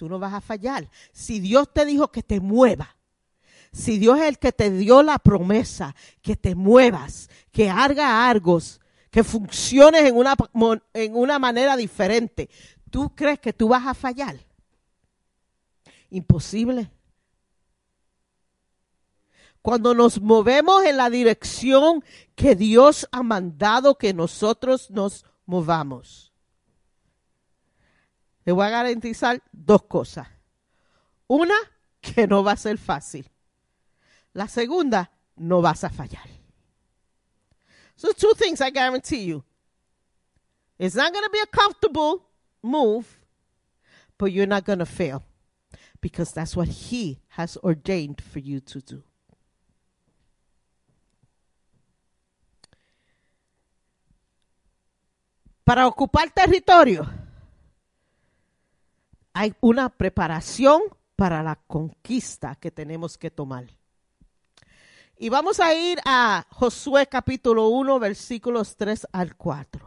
Tú no vas a fallar. Si Dios te dijo que te mueva, si Dios es el que te dio la promesa, que te muevas, que haga argos, que funciones en una, en una manera diferente, ¿tú crees que tú vas a fallar? Imposible. cuando nos movemos en la dirección que Dios ha mandado que nosotros nos movamos. Le voy a garantizar dos cosas. Una, que no va a ser fácil. La segunda, no vas a fallar. So two things I guarantee you. It's not going to be a comfortable move, but you're not going to fail because that's what he has ordained for you to do. Para ocupar territorio hay una preparación para la conquista que tenemos que tomar. Y vamos a ir a Josué capítulo 1, versículos 3 al 4.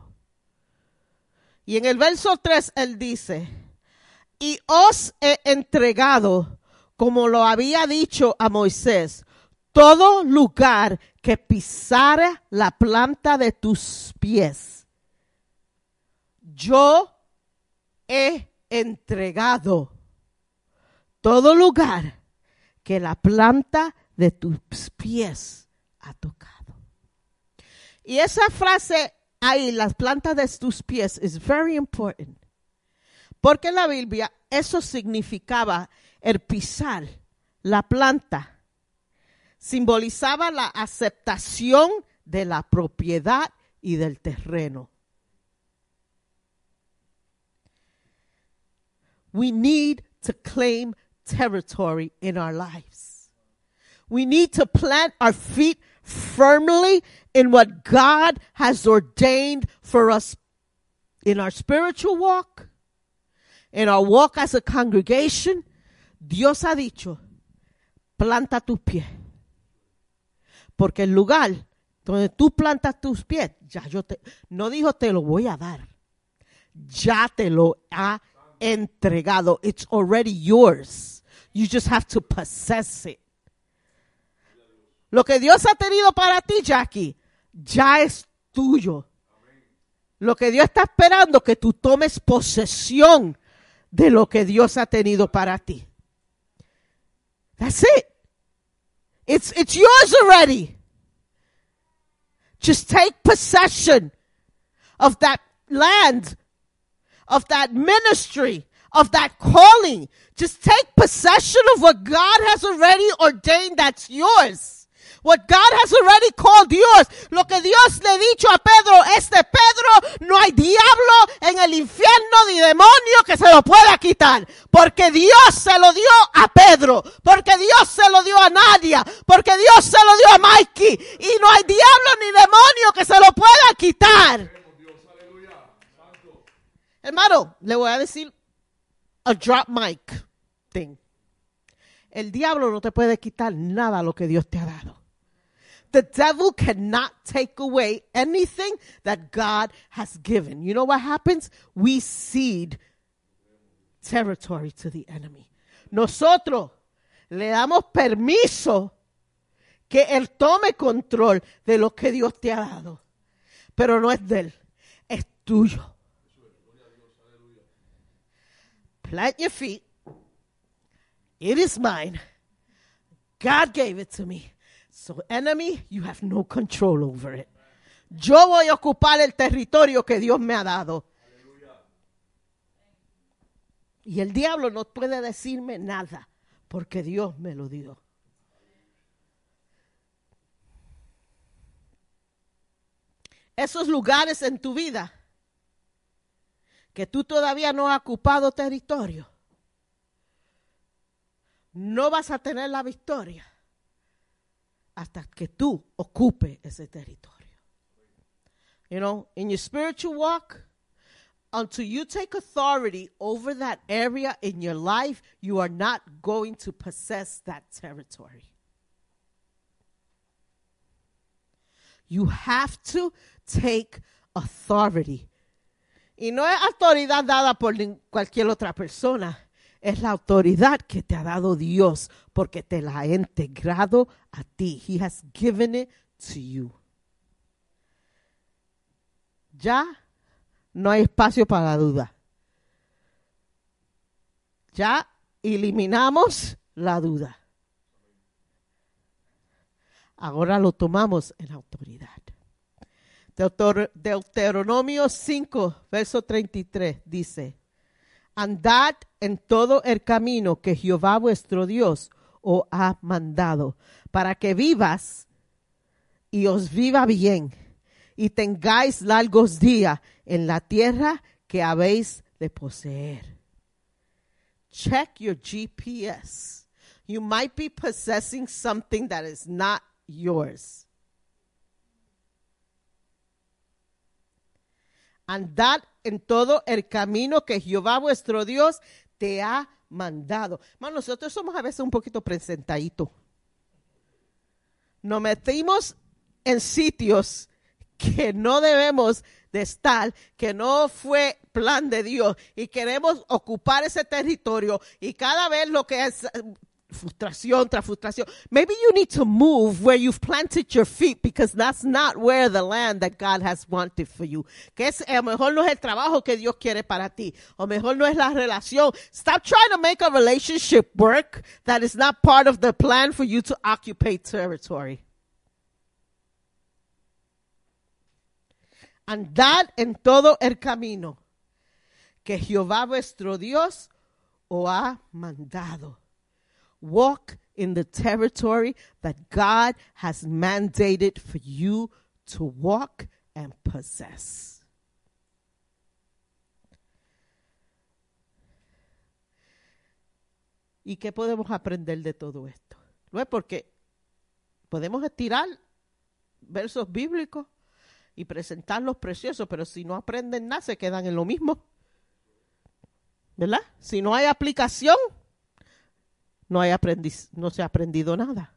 Y en el verso 3 él dice, y os he entregado, como lo había dicho a Moisés, todo lugar que pisara la planta de tus pies. Yo he entregado todo lugar que la planta de tus pies ha tocado. Y esa frase ahí, las plantas de tus pies, is very important. Porque en la Biblia eso significaba el pisar, la planta. Simbolizaba la aceptación de la propiedad y del terreno. We need to claim territory in our lives. We need to plant our feet firmly in what God has ordained for us in our spiritual walk, in our walk as a congregation. Dios ha dicho, planta tus pies. Porque el lugar donde tú plantas tus pies, ya yo te, no dijo te lo voy a dar. Ya te lo ha entregado. It's already yours. You just have to possess it. Lo que Dios ha tenido para ti, Jackie, ya es tuyo. Lo que Dios está esperando que tú tomes posesión de lo que Dios ha tenido para ti. That's it. It's it's yours already. Just take possession of that land, of that ministry, of that calling. Just take possession of what God has already ordained that's yours. What God has already called yours. Lo que Dios le dicho a Pedro es de Pedro, no hay diablo en el infierno ni demonio que se lo pueda quitar. Porque Dios se lo dio a Pedro. Porque Dios se lo dio a Nadia. Porque Dios se lo dio a Mikey. Y no hay diablo ni demonio que se lo pueda quitar. Hermano, le voy a decir a drop mic thing. El diablo no te puede quitar nada lo que Dios te ha dado. The devil cannot take away anything that God has given. You know what happens? We cede territory to the enemy. Nosotros le damos permiso que él tome control de lo que Dios te ha dado. Pero no es de él, es tuyo. Plant your feet. It is mine. God gave it to me. So, enemy, you have no control over it. Yo voy a ocupar el territorio que Dios me ha dado. Y el diablo no puede decirme nada porque Dios me lo dio. Esos lugares en tu vida que tú todavía no has ocupado territorio, no vas a tener la victoria hasta que tú ocupe ese territorio. You know, in your spiritual walk, until you take authority over that area in your life, you are not going to possess that territory. You have to take authority. Y no es autoridad dada por cualquier otra persona. Es la autoridad que te ha dado Dios porque te la ha integrado a ti. He has given it to you. Ya no hay espacio para la duda. Ya eliminamos la duda. ahora lo tomamos en autoridad. Deuter- Deuteronomio 5, verso 33 dice, Andad en todo el camino que Jehová vuestro Dios os ha mandado, para que vivas y os viva bien, y tengáis largos días en la tierra que habéis de poseer. Check your GPS. You might be possessing something that is not yours. Andad en todo el camino que Jehová vuestro Dios te ha mandado. Hermano, nosotros somos a veces un poquito presentaditos. Nos metimos en sitios que no debemos de estar, que no fue plan de Dios y queremos ocupar ese territorio y cada vez lo que es frustración tras frustración. Maybe you need to move where you've planted your feet because that's not where the land that God has wanted for you. Que es, a mejor no es el trabajo que Dios quiere para ti. O mejor no es la relación. Stop trying to make a relationship work that is not part of the plan for you to occupy territory. Andad en todo el camino que Jehová vuestro Dios os ha mandado. Walk in the territory that God has mandated for you to walk and possess. ¿Y qué podemos aprender de todo esto? No es porque podemos estirar versos bíblicos y presentarlos preciosos, pero si no aprenden nada, se quedan en lo mismo. ¿Verdad? Si no hay aplicación, no, hay aprendiz, no se ha aprendido nada.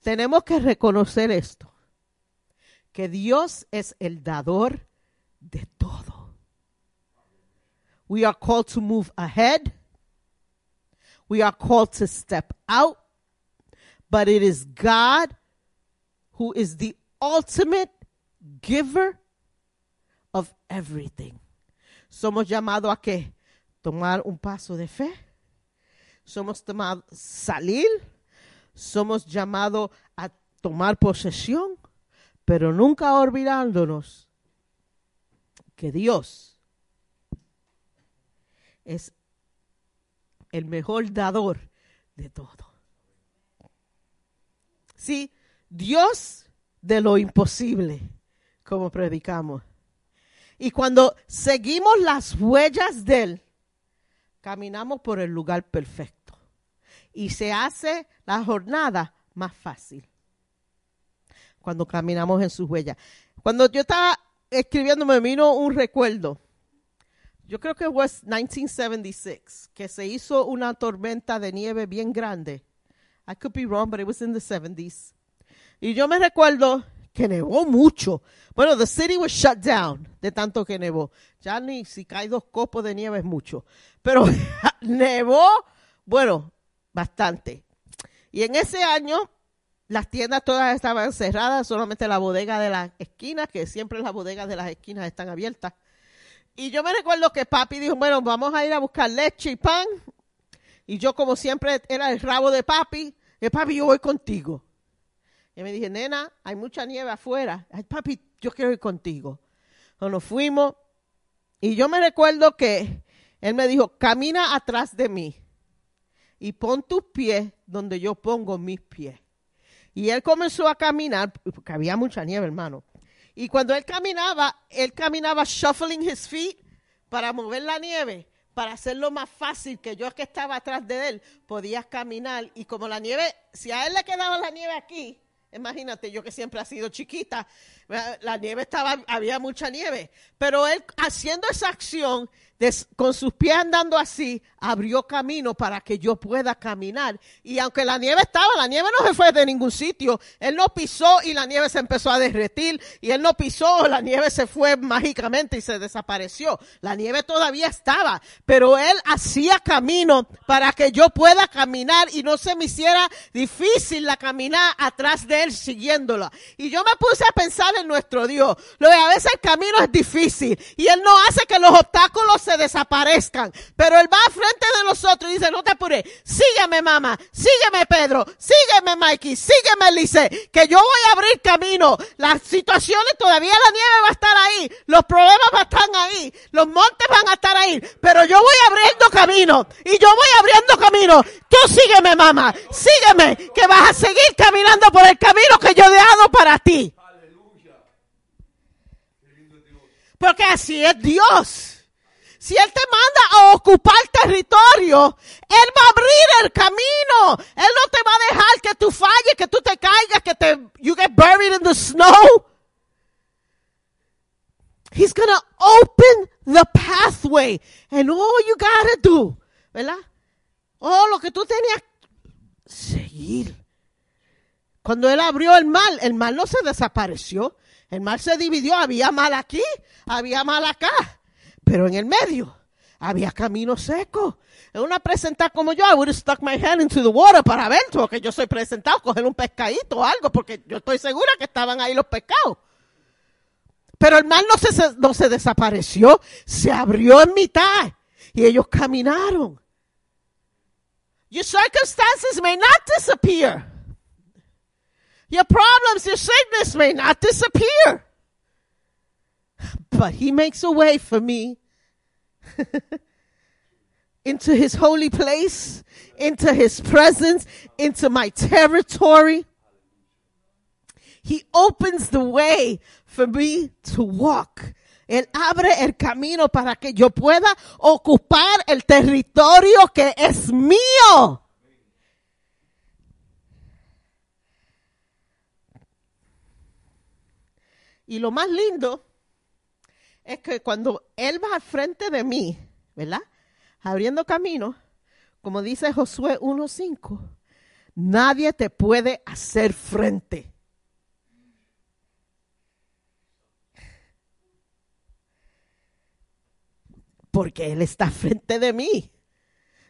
Tenemos que reconocer esto, que Dios es el dador de todo. We are called to move ahead. We are called to step out. But it is God who is the ultimate giver of everything. Somos llamados a qué? Tomar un paso de fe. Somos llamados a salir. Somos llamados a tomar posesión, pero nunca olvidándonos que Dios es el mejor dador de todo. Sí, Dios de lo imposible, como predicamos. Y cuando seguimos las huellas de Él, caminamos por el lugar perfecto. Y se hace la jornada más fácil. Cuando caminamos en sus huellas. Cuando yo estaba escribiendo me vino un recuerdo. Yo creo que fue 1976, que se hizo una tormenta de nieve bien grande. I could be wrong, but it was in the 70s. Y yo me recuerdo que nevó mucho. Bueno, the city was shut down de tanto que nevó. Ya ni si cae dos copos de nieve es mucho. Pero nevó, bueno, bastante. Y en ese año las tiendas todas estaban cerradas, solamente la bodega de las esquinas, que siempre las bodegas de las esquinas están abiertas. Y yo me recuerdo que papi dijo, bueno, vamos a ir a buscar leche y pan. Y yo como siempre era el rabo de papi, y papi, yo voy contigo. Y me dije, nena, hay mucha nieve afuera. Ay, papi, yo quiero ir contigo. Entonces nos fuimos. Y yo me recuerdo que él me dijo, camina atrás de mí y pon tus pies donde yo pongo mis pies. Y él comenzó a caminar, porque había mucha nieve, hermano. Y cuando él caminaba, él caminaba shuffling his feet para mover la nieve, para hacerlo más fácil, que yo que estaba atrás de él podía caminar. Y como la nieve, si a él le quedaba la nieve aquí, imagínate, yo que siempre he sido chiquita, la nieve estaba, había mucha nieve. Pero él haciendo esa acción, des- con sus pies andando así, abrió camino para que yo pueda caminar. Y aunque la nieve estaba, la nieve no se fue de ningún sitio. Él no pisó y la nieve se empezó a derretir. Y él no pisó, la nieve se fue mágicamente y se desapareció. La nieve todavía estaba. Pero él hacía camino para que yo pueda caminar y no se me hiciera difícil la caminar atrás de él siguiéndola. Y yo me puse a pensar es nuestro Dios. Lo que a veces el camino es difícil y Él no hace que los obstáculos desaparezcan. Pero Él va al frente de nosotros y dice, no te apures, sígueme mamá, sígueme Pedro, sígueme Mikey, sígueme Lice, que yo voy a abrir camino. Las situaciones, todavía la nieve va a estar ahí, los problemas van a estar ahí, los montes van a estar ahí, pero yo voy abriendo camino y yo voy abriendo camino. Tú sígueme mamá, sígueme, que vas a seguir caminando por el camino que yo he dado para ti. Porque así es Dios. Si Él te manda a ocupar territorio, Él va a abrir el camino. Él no te va a dejar que tú falles, que tú te caigas, que te, you get buried in the snow. He's gonna open the pathway. And all you gotta do, ¿verdad? Oh, lo que tú tenías seguir. Cuando él abrió el mal, el mal no se desapareció. El mal se dividió. Había mal aquí, había mal acá. Pero en el medio había camino seco. En una presentada como yo, I would have stuck my hand into the water para ver, porque yo soy presentado, coger un pescadito o algo, porque yo estoy segura que estaban ahí los pescados. Pero el mal no se, no se desapareció, se abrió en mitad y ellos caminaron. Your circumstances may not disappear. Your problems, your sickness may not disappear. But he makes a way for me into his holy place, into his presence, into my territory. He opens the way for me to walk. Él abre el camino para que yo pueda ocupar el territorio que es mío. Y lo más lindo es que cuando Él va al frente de mí, ¿verdad? Abriendo camino, como dice Josué 1.5, nadie te puede hacer frente. Porque Él está frente de mí.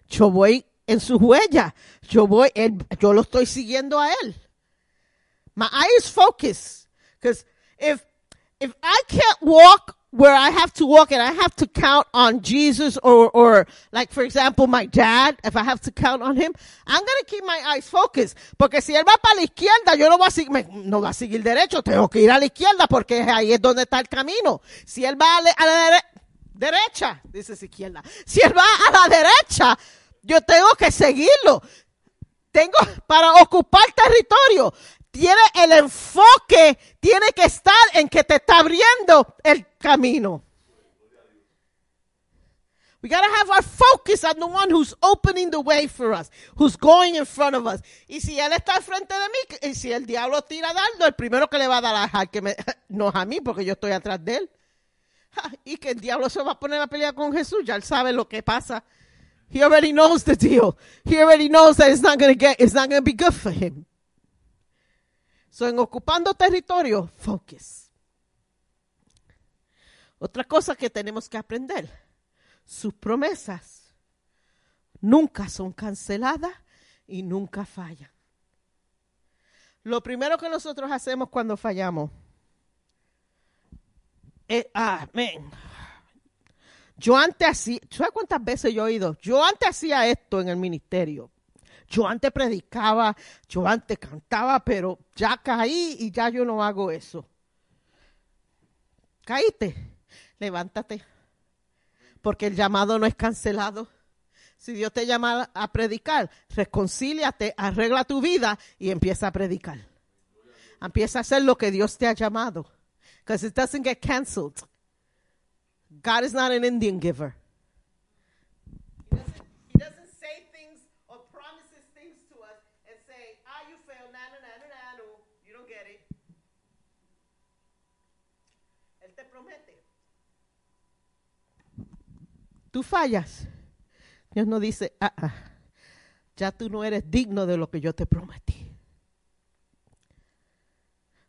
Yo voy en su huella. Yo voy, yo lo estoy siguiendo a Él. My eyes focus. Because if if I can't walk where I have to walk and I have to count on Jesus or, or like for example my dad, if I have to count on him, I'm going to keep my eyes focused. Porque si él va para la izquierda, yo no voy a seguir, me- no va a seguir derecho, tengo que ir a la izquierda porque ahí es donde está el camino. Si él va a la, a la dere- derecha, dice izquierda. Si él va a la derecha, yo tengo que seguirlo tengo para ocupar territorio. Tiene el enfoque, tiene que estar en que te está abriendo el camino. We gotta have our focus on the one who's opening the way for us, who's going in front of us. Y si él está al frente de mí, y si el diablo tira dardo, el primero que le va a dar a que me, no es a mí, porque yo estoy atrás de él. Ja, Y que el diablo se va a poner a pelear con Jesús, ya él sabe lo que pasa. He already knows the deal. He already knows that it's not to get, it's not to be good for him. En ocupando territorio, focus. Otra cosa que tenemos que aprender, sus promesas nunca son canceladas y nunca fallan. Lo primero que nosotros hacemos cuando fallamos es, amén. Yo antes hacía, ¿sabes cuántas veces yo he oído? Yo antes hacía esto en el ministerio. Yo antes predicaba, yo antes cantaba, pero ya caí y ya yo no hago eso. Caíste, levántate, porque el llamado no es cancelado. Si Dios te llama a predicar, reconcíliate, arregla tu vida y empieza a predicar. Empieza a hacer lo que Dios te ha llamado. Because it doesn't get canceled. God is not an Indian giver. He doesn't, he doesn't say things or promises things to us and say, ah, you failed, na, na, na, na, na, no, you don't get it. Él te promete. Tú fallas. Dios no dice, ah, ah, ya tú no eres digno de lo que yo te prometí.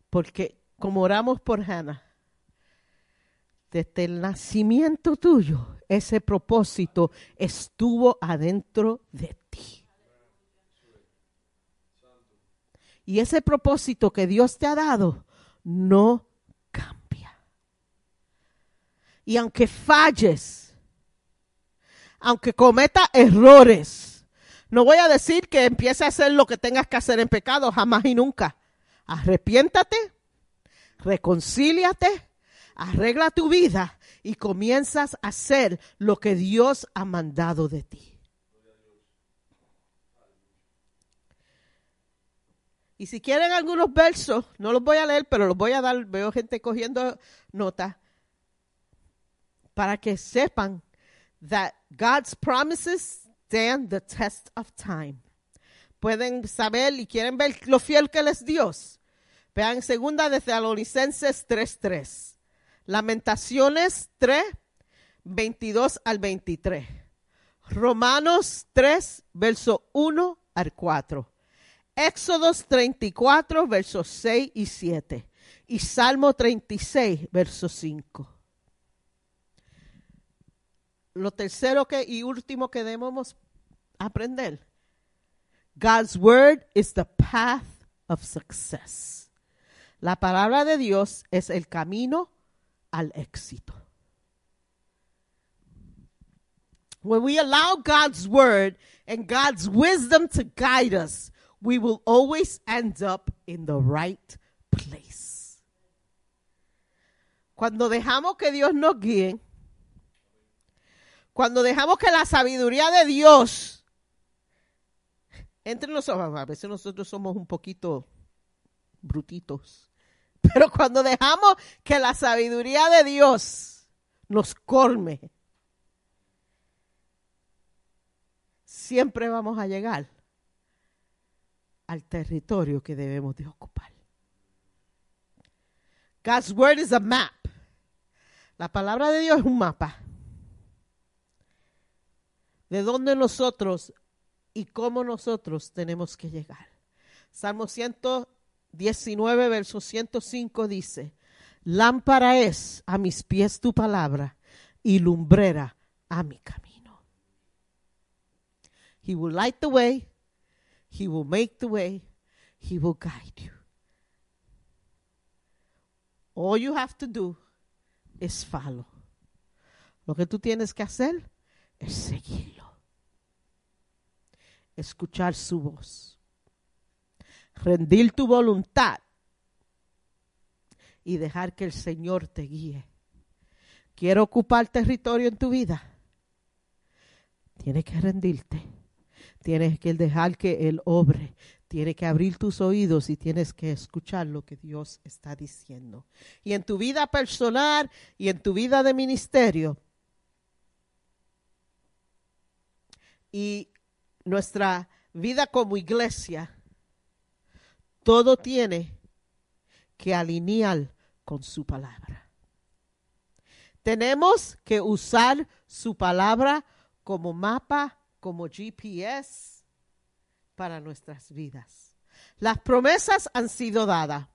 Porque como oramos por Hannah, desde el nacimiento tuyo, ese propósito estuvo adentro de ti. Y ese propósito que Dios te ha dado no Y aunque falles, aunque cometa errores, no voy a decir que empiece a hacer lo que tengas que hacer en pecado, jamás y nunca. Arrepiéntate, reconcíliate, arregla tu vida y comienzas a hacer lo que Dios ha mandado de ti. Y si quieren algunos versos, no los voy a leer, pero los voy a dar, veo gente cogiendo nota, para que sepan that God's promises stand the test of time. Pueden saber y quieren ver lo fiel que Él es Dios. Vean segunda de Tesalonicenses 3.3. Lamentaciones 3, 22 al 23. Romanos 3, verso 1 al 4. Éxodos 34, versos 6 y 7. Y Salmo 36, verso 5. Lo tercero que, y último que debemos aprender. God's word is the path of success. La palabra de Dios es el camino al éxito. When we allow God's word and God's wisdom to guide us, we will always end up in the right place. Cuando dejamos que Dios nos guíe, cuando dejamos que la sabiduría de Dios entre nosotros, a veces nosotros somos un poquito brutitos, pero cuando dejamos que la sabiduría de Dios nos colme, siempre vamos a llegar al territorio que debemos de ocupar. God's word is a map. La palabra de Dios es un mapa. De dónde nosotros y cómo nosotros tenemos que llegar. Salmo 119, verso 105 dice, lámpara es a mis pies tu palabra y lumbrera a mi camino. He will light the way, he will make the way, he will guide you. All you have to do is follow. Lo que tú tienes que hacer es seguirlo. Escuchar su voz. Rendir tu voluntad y dejar que el Señor te guíe. Quiero ocupar territorio en tu vida. Tienes que rendirte. Tienes que dejar que Él obre. Tienes que abrir tus oídos y tienes que escuchar lo que Dios está diciendo. Y en tu vida personal y en tu vida de ministerio. Y nuestra vida como iglesia, todo tiene que alinear con su palabra. Tenemos que usar su palabra como mapa, como GPS para nuestras vidas. Las promesas han sido dadas.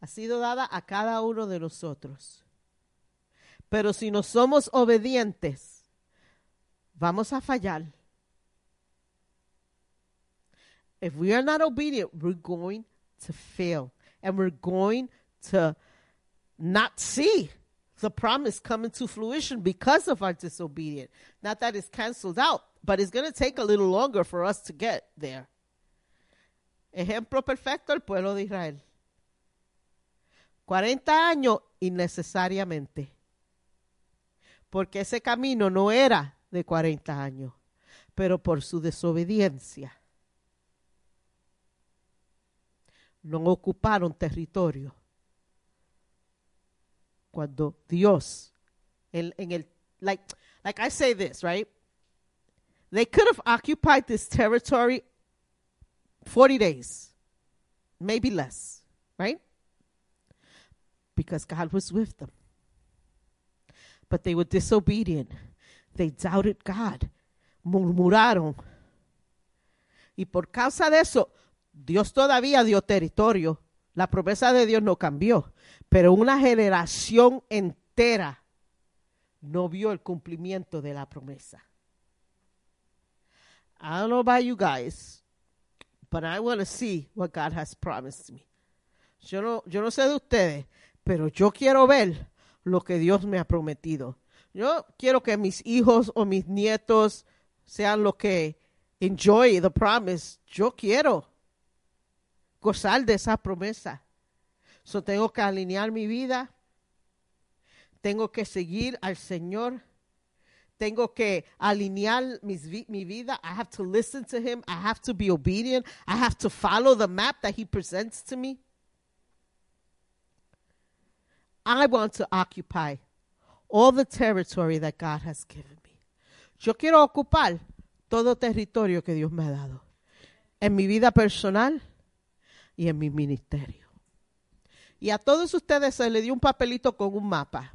Ha sido dada a cada uno de nosotros. Pero si no somos obedientes, vamos a fallar. If we are not obedient, we're going to fail. And we're going to not see the promise coming to fruition because of our disobedience. Not that it's canceled out, but it's going to take a little longer for us to get there. Ejemplo perfecto, el pueblo de Israel. 40 años innecesariamente. Porque ese camino no era de 40 años, pero por su desobediencia no ocuparon territorio. Cuando Dios, en, el, like, like I say this, right? They could have occupied this territory 40 days, maybe less, right? Because God was with them. But they were disobedient. They doubted God. Murmuraron. Y por causa de eso, Dios todavía dio territorio. La promesa de Dios no cambió. Pero una generación entera no vio el cumplimiento de la promesa. I don't know about you guys, but I want to see what God has promised me. Yo no, yo no sé de ustedes, pero yo quiero ver lo que Dios me ha prometido. Yo quiero que mis hijos o mis nietos sean los que enjoy the promise. Yo quiero gozar de esa promesa. So tengo que alinear mi vida. Tengo que seguir al Señor. Tengo que alinear mi vida. I have to listen to Him. I have to be obedient. I have to follow the map that He presents to me. I want to occupy all the territory that God has given me. Yo quiero ocupar todo territorio que Dios me ha dado. En mi vida personal y en mi ministerio. Y a todos ustedes se les dio un papelito con un mapa.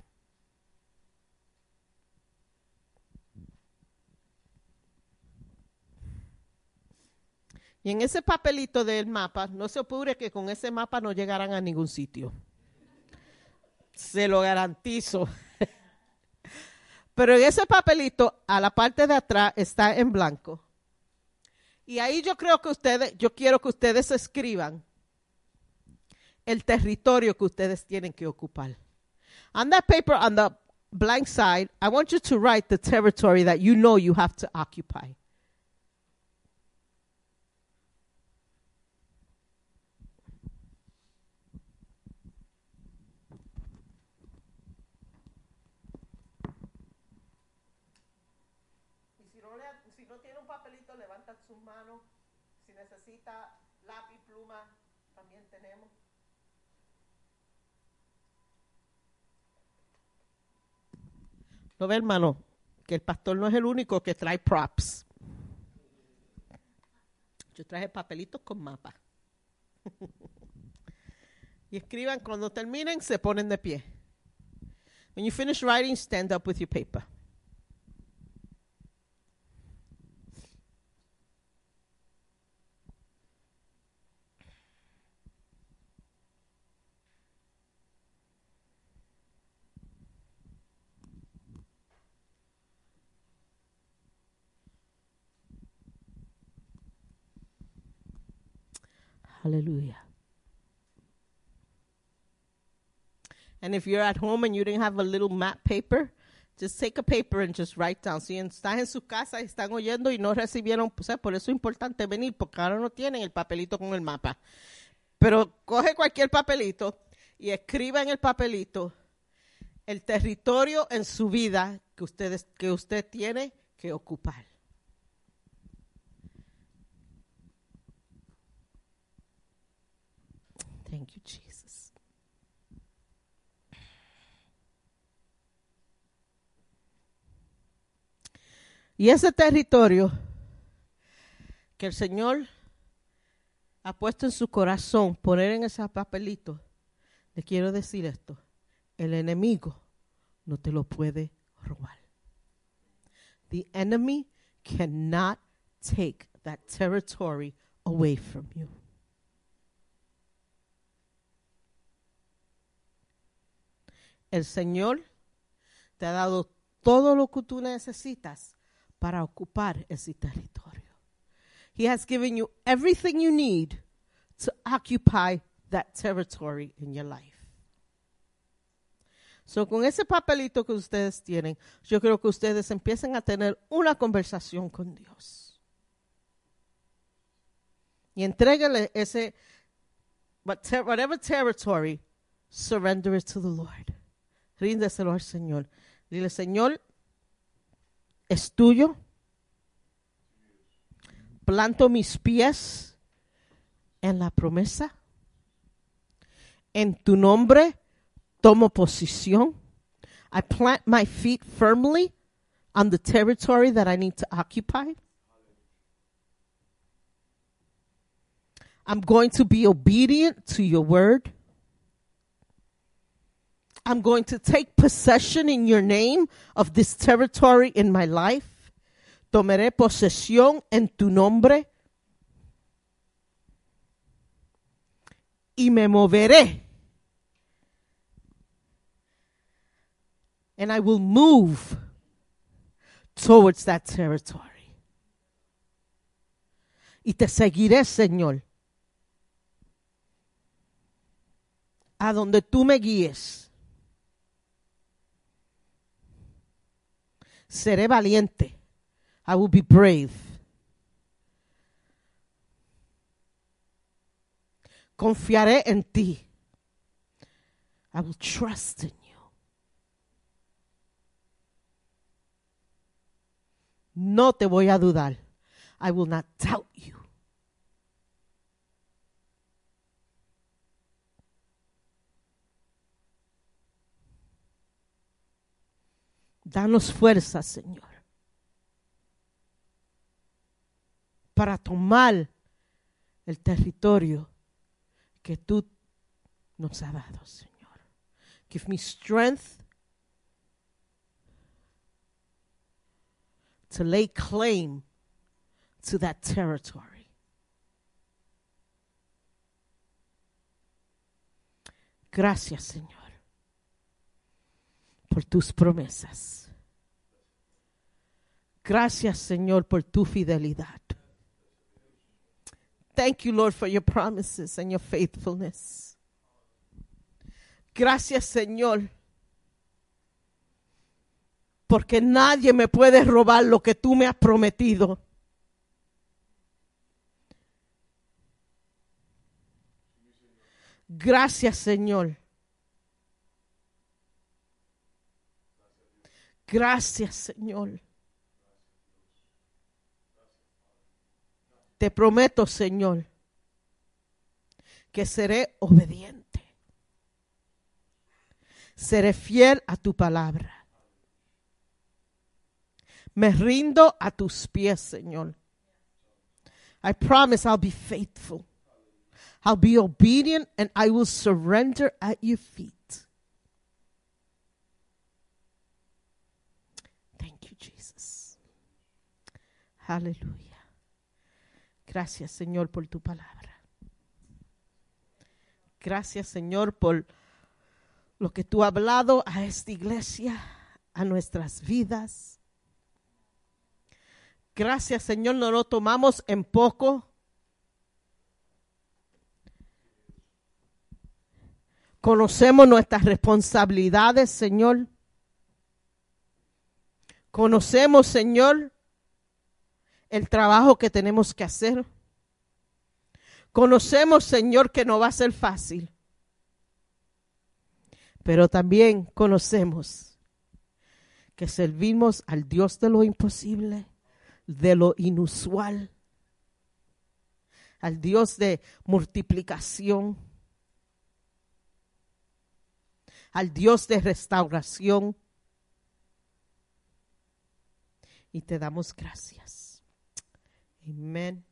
Y en ese papelito del mapa, no se ocurre que con ese mapa no llegarán a ningún sitio. Se lo garantizo. Pero en ese papelito, a la parte de atrás, está en blanco. Y ahí yo creo que ustedes, yo quiero que ustedes escriban el territorio que ustedes tienen que ocupar. On that paper, on the blank side, I want you to write the territory that you know you have to occupy. Y si no, le- si no tiene un papelito, levanta sus manos. Si necesita lápiz, pluma, también tenemos. No ve, hermano, que el pastor no es el único que trae props. Yo traje papelitos con mapa. y escriban, cuando terminen, se ponen de pie. When you finish writing, stand up with your paper. Hallelujah. And if you're at home and you didn't have a little map paper, just take a paper and just write down. Si están en su casa y están oyendo y no recibieron, o sea, por eso es importante venir, porque ahora no tienen el papelito con el mapa. Pero coge cualquier papelito y escriba en el papelito el territorio en su vida que, ustedes, que usted tiene que ocupar. Thank you, Jesus. Y ese territorio que el Señor ha puesto en su corazón, poner en ese papelito, le quiero decir esto, el enemigo no te lo puede robar. The enemy cannot take that territory away from you. El Señor te ha dado todo lo que tú necesitas para ocupar ese territorio. He has given you everything you need to occupy that territory in your life. So, con ese papelito que ustedes tienen, yo creo que ustedes empiecen a tener una conversación con Dios. Y entréguele ese, whatever territory, surrender it to the Lord. Ríndeselo al Señor. Dile, Señor, es tuyo. Planto mis pies en la promesa. En tu nombre tomo posición. I plant my feet firmly on the territory that I need to occupy. I'm going to be obedient to your word. I'm going to take possession in your name of this territory in my life. Tomaré posesión en tu nombre. Y me moveré. And I will move towards that territory. Y te seguiré, Señor. A donde tú me guíes. Seré valiente. I will be brave. Confiaré en ti. I will trust in you. No te voy a dudar. I will not doubt you. Danos fuerza, Señor, para tomar el territorio que tú nos has dado, Señor. Give me strength to lay claim to that territory. Gracias, Señor, por tus promesas. Gracias, Señor, por tu fidelidad. Thank you, Lord, for your promises and your faithfulness. Gracias, Señor, porque nadie me puede robar lo que tú me has prometido. Gracias, Señor. Gracias, Señor. Te prometo, Señor, que seré obediente. Seré fiel a tu palabra. Me rindo a tus pies, Señor. I promise I'll be faithful. I'll be obedient and I will surrender at your feet. Thank you, Jesus. Aleluya. Gracias, Señor, por tu palabra. Gracias, Señor, por lo que tú has hablado a esta iglesia, a nuestras vidas. Gracias, Señor, no lo tomamos en poco. Conocemos nuestras responsabilidades, Señor. Conocemos, Señor, el trabajo que tenemos que hacer. Conocemos, Señor, que no va a ser fácil. Pero también conocemos que servimos al Dios de lo imposible, de lo inusual, al Dios de multiplicación, al Dios de restauración. Y te damos gracias. Amén.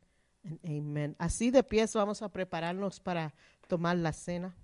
Amén. Así de pies vamos a prepararnos para tomar la cena.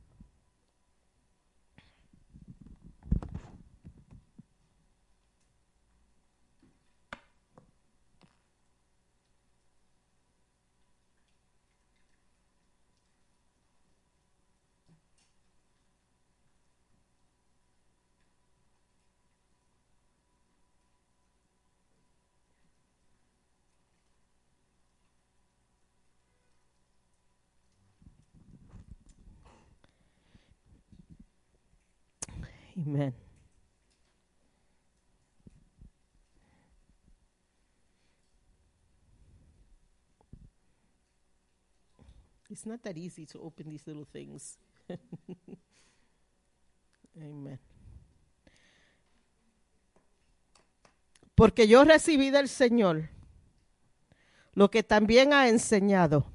Amen. It's not that easy to open these little things. Amen. Porque yo recibí del Señor lo que también ha enseñado,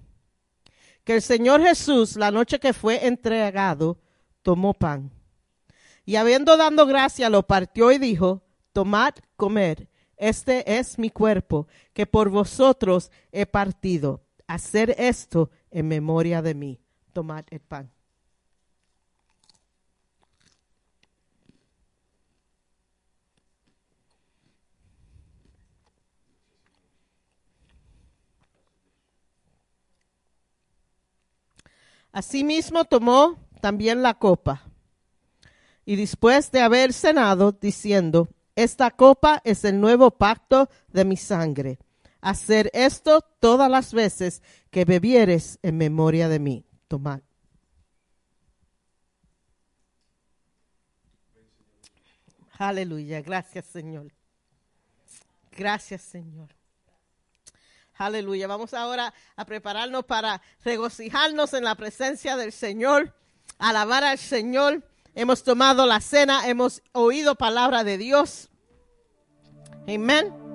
que el Señor Jesús, la noche que fue entregado, tomó pan y habiendo dado gracia, lo partió y dijo, tomad, comer, este es mi cuerpo, que por vosotros he partido. Hacer esto en memoria de mí. Tomad el pan. Asimismo tomó también la copa y después de haber cenado, diciendo, esta copa es el nuevo pacto de mi sangre. Hacer esto todas las veces que bebieres en memoria de mí. Tomad. Aleluya, gracias Señor. Gracias, Señor. Aleluya. Vamos ahora a prepararnos para regocijarnos en la presencia del Señor, alabar al Señor. Hemos tomado la cena, hemos oído palabra de Dios. Amén.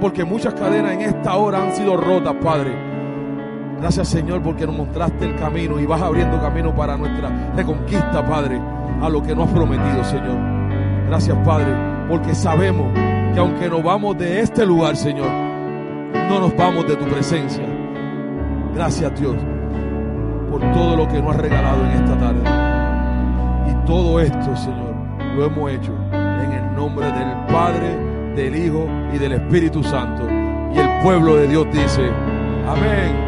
Porque muchas cadenas en esta hora han sido rotas, Padre. Gracias, Señor, porque nos mostraste el camino y vas abriendo camino para nuestra reconquista, Padre, a lo que nos has prometido, Señor. Gracias, Padre, porque sabemos que aunque nos vamos de este lugar, Señor, no nos vamos de tu presencia. Gracias Dios por todo lo que nos has regalado en esta tarde. Y todo esto, Señor, lo hemos hecho en el nombre del Padre, del Hijo y del Espíritu Santo. Y el pueblo de Dios dice, amén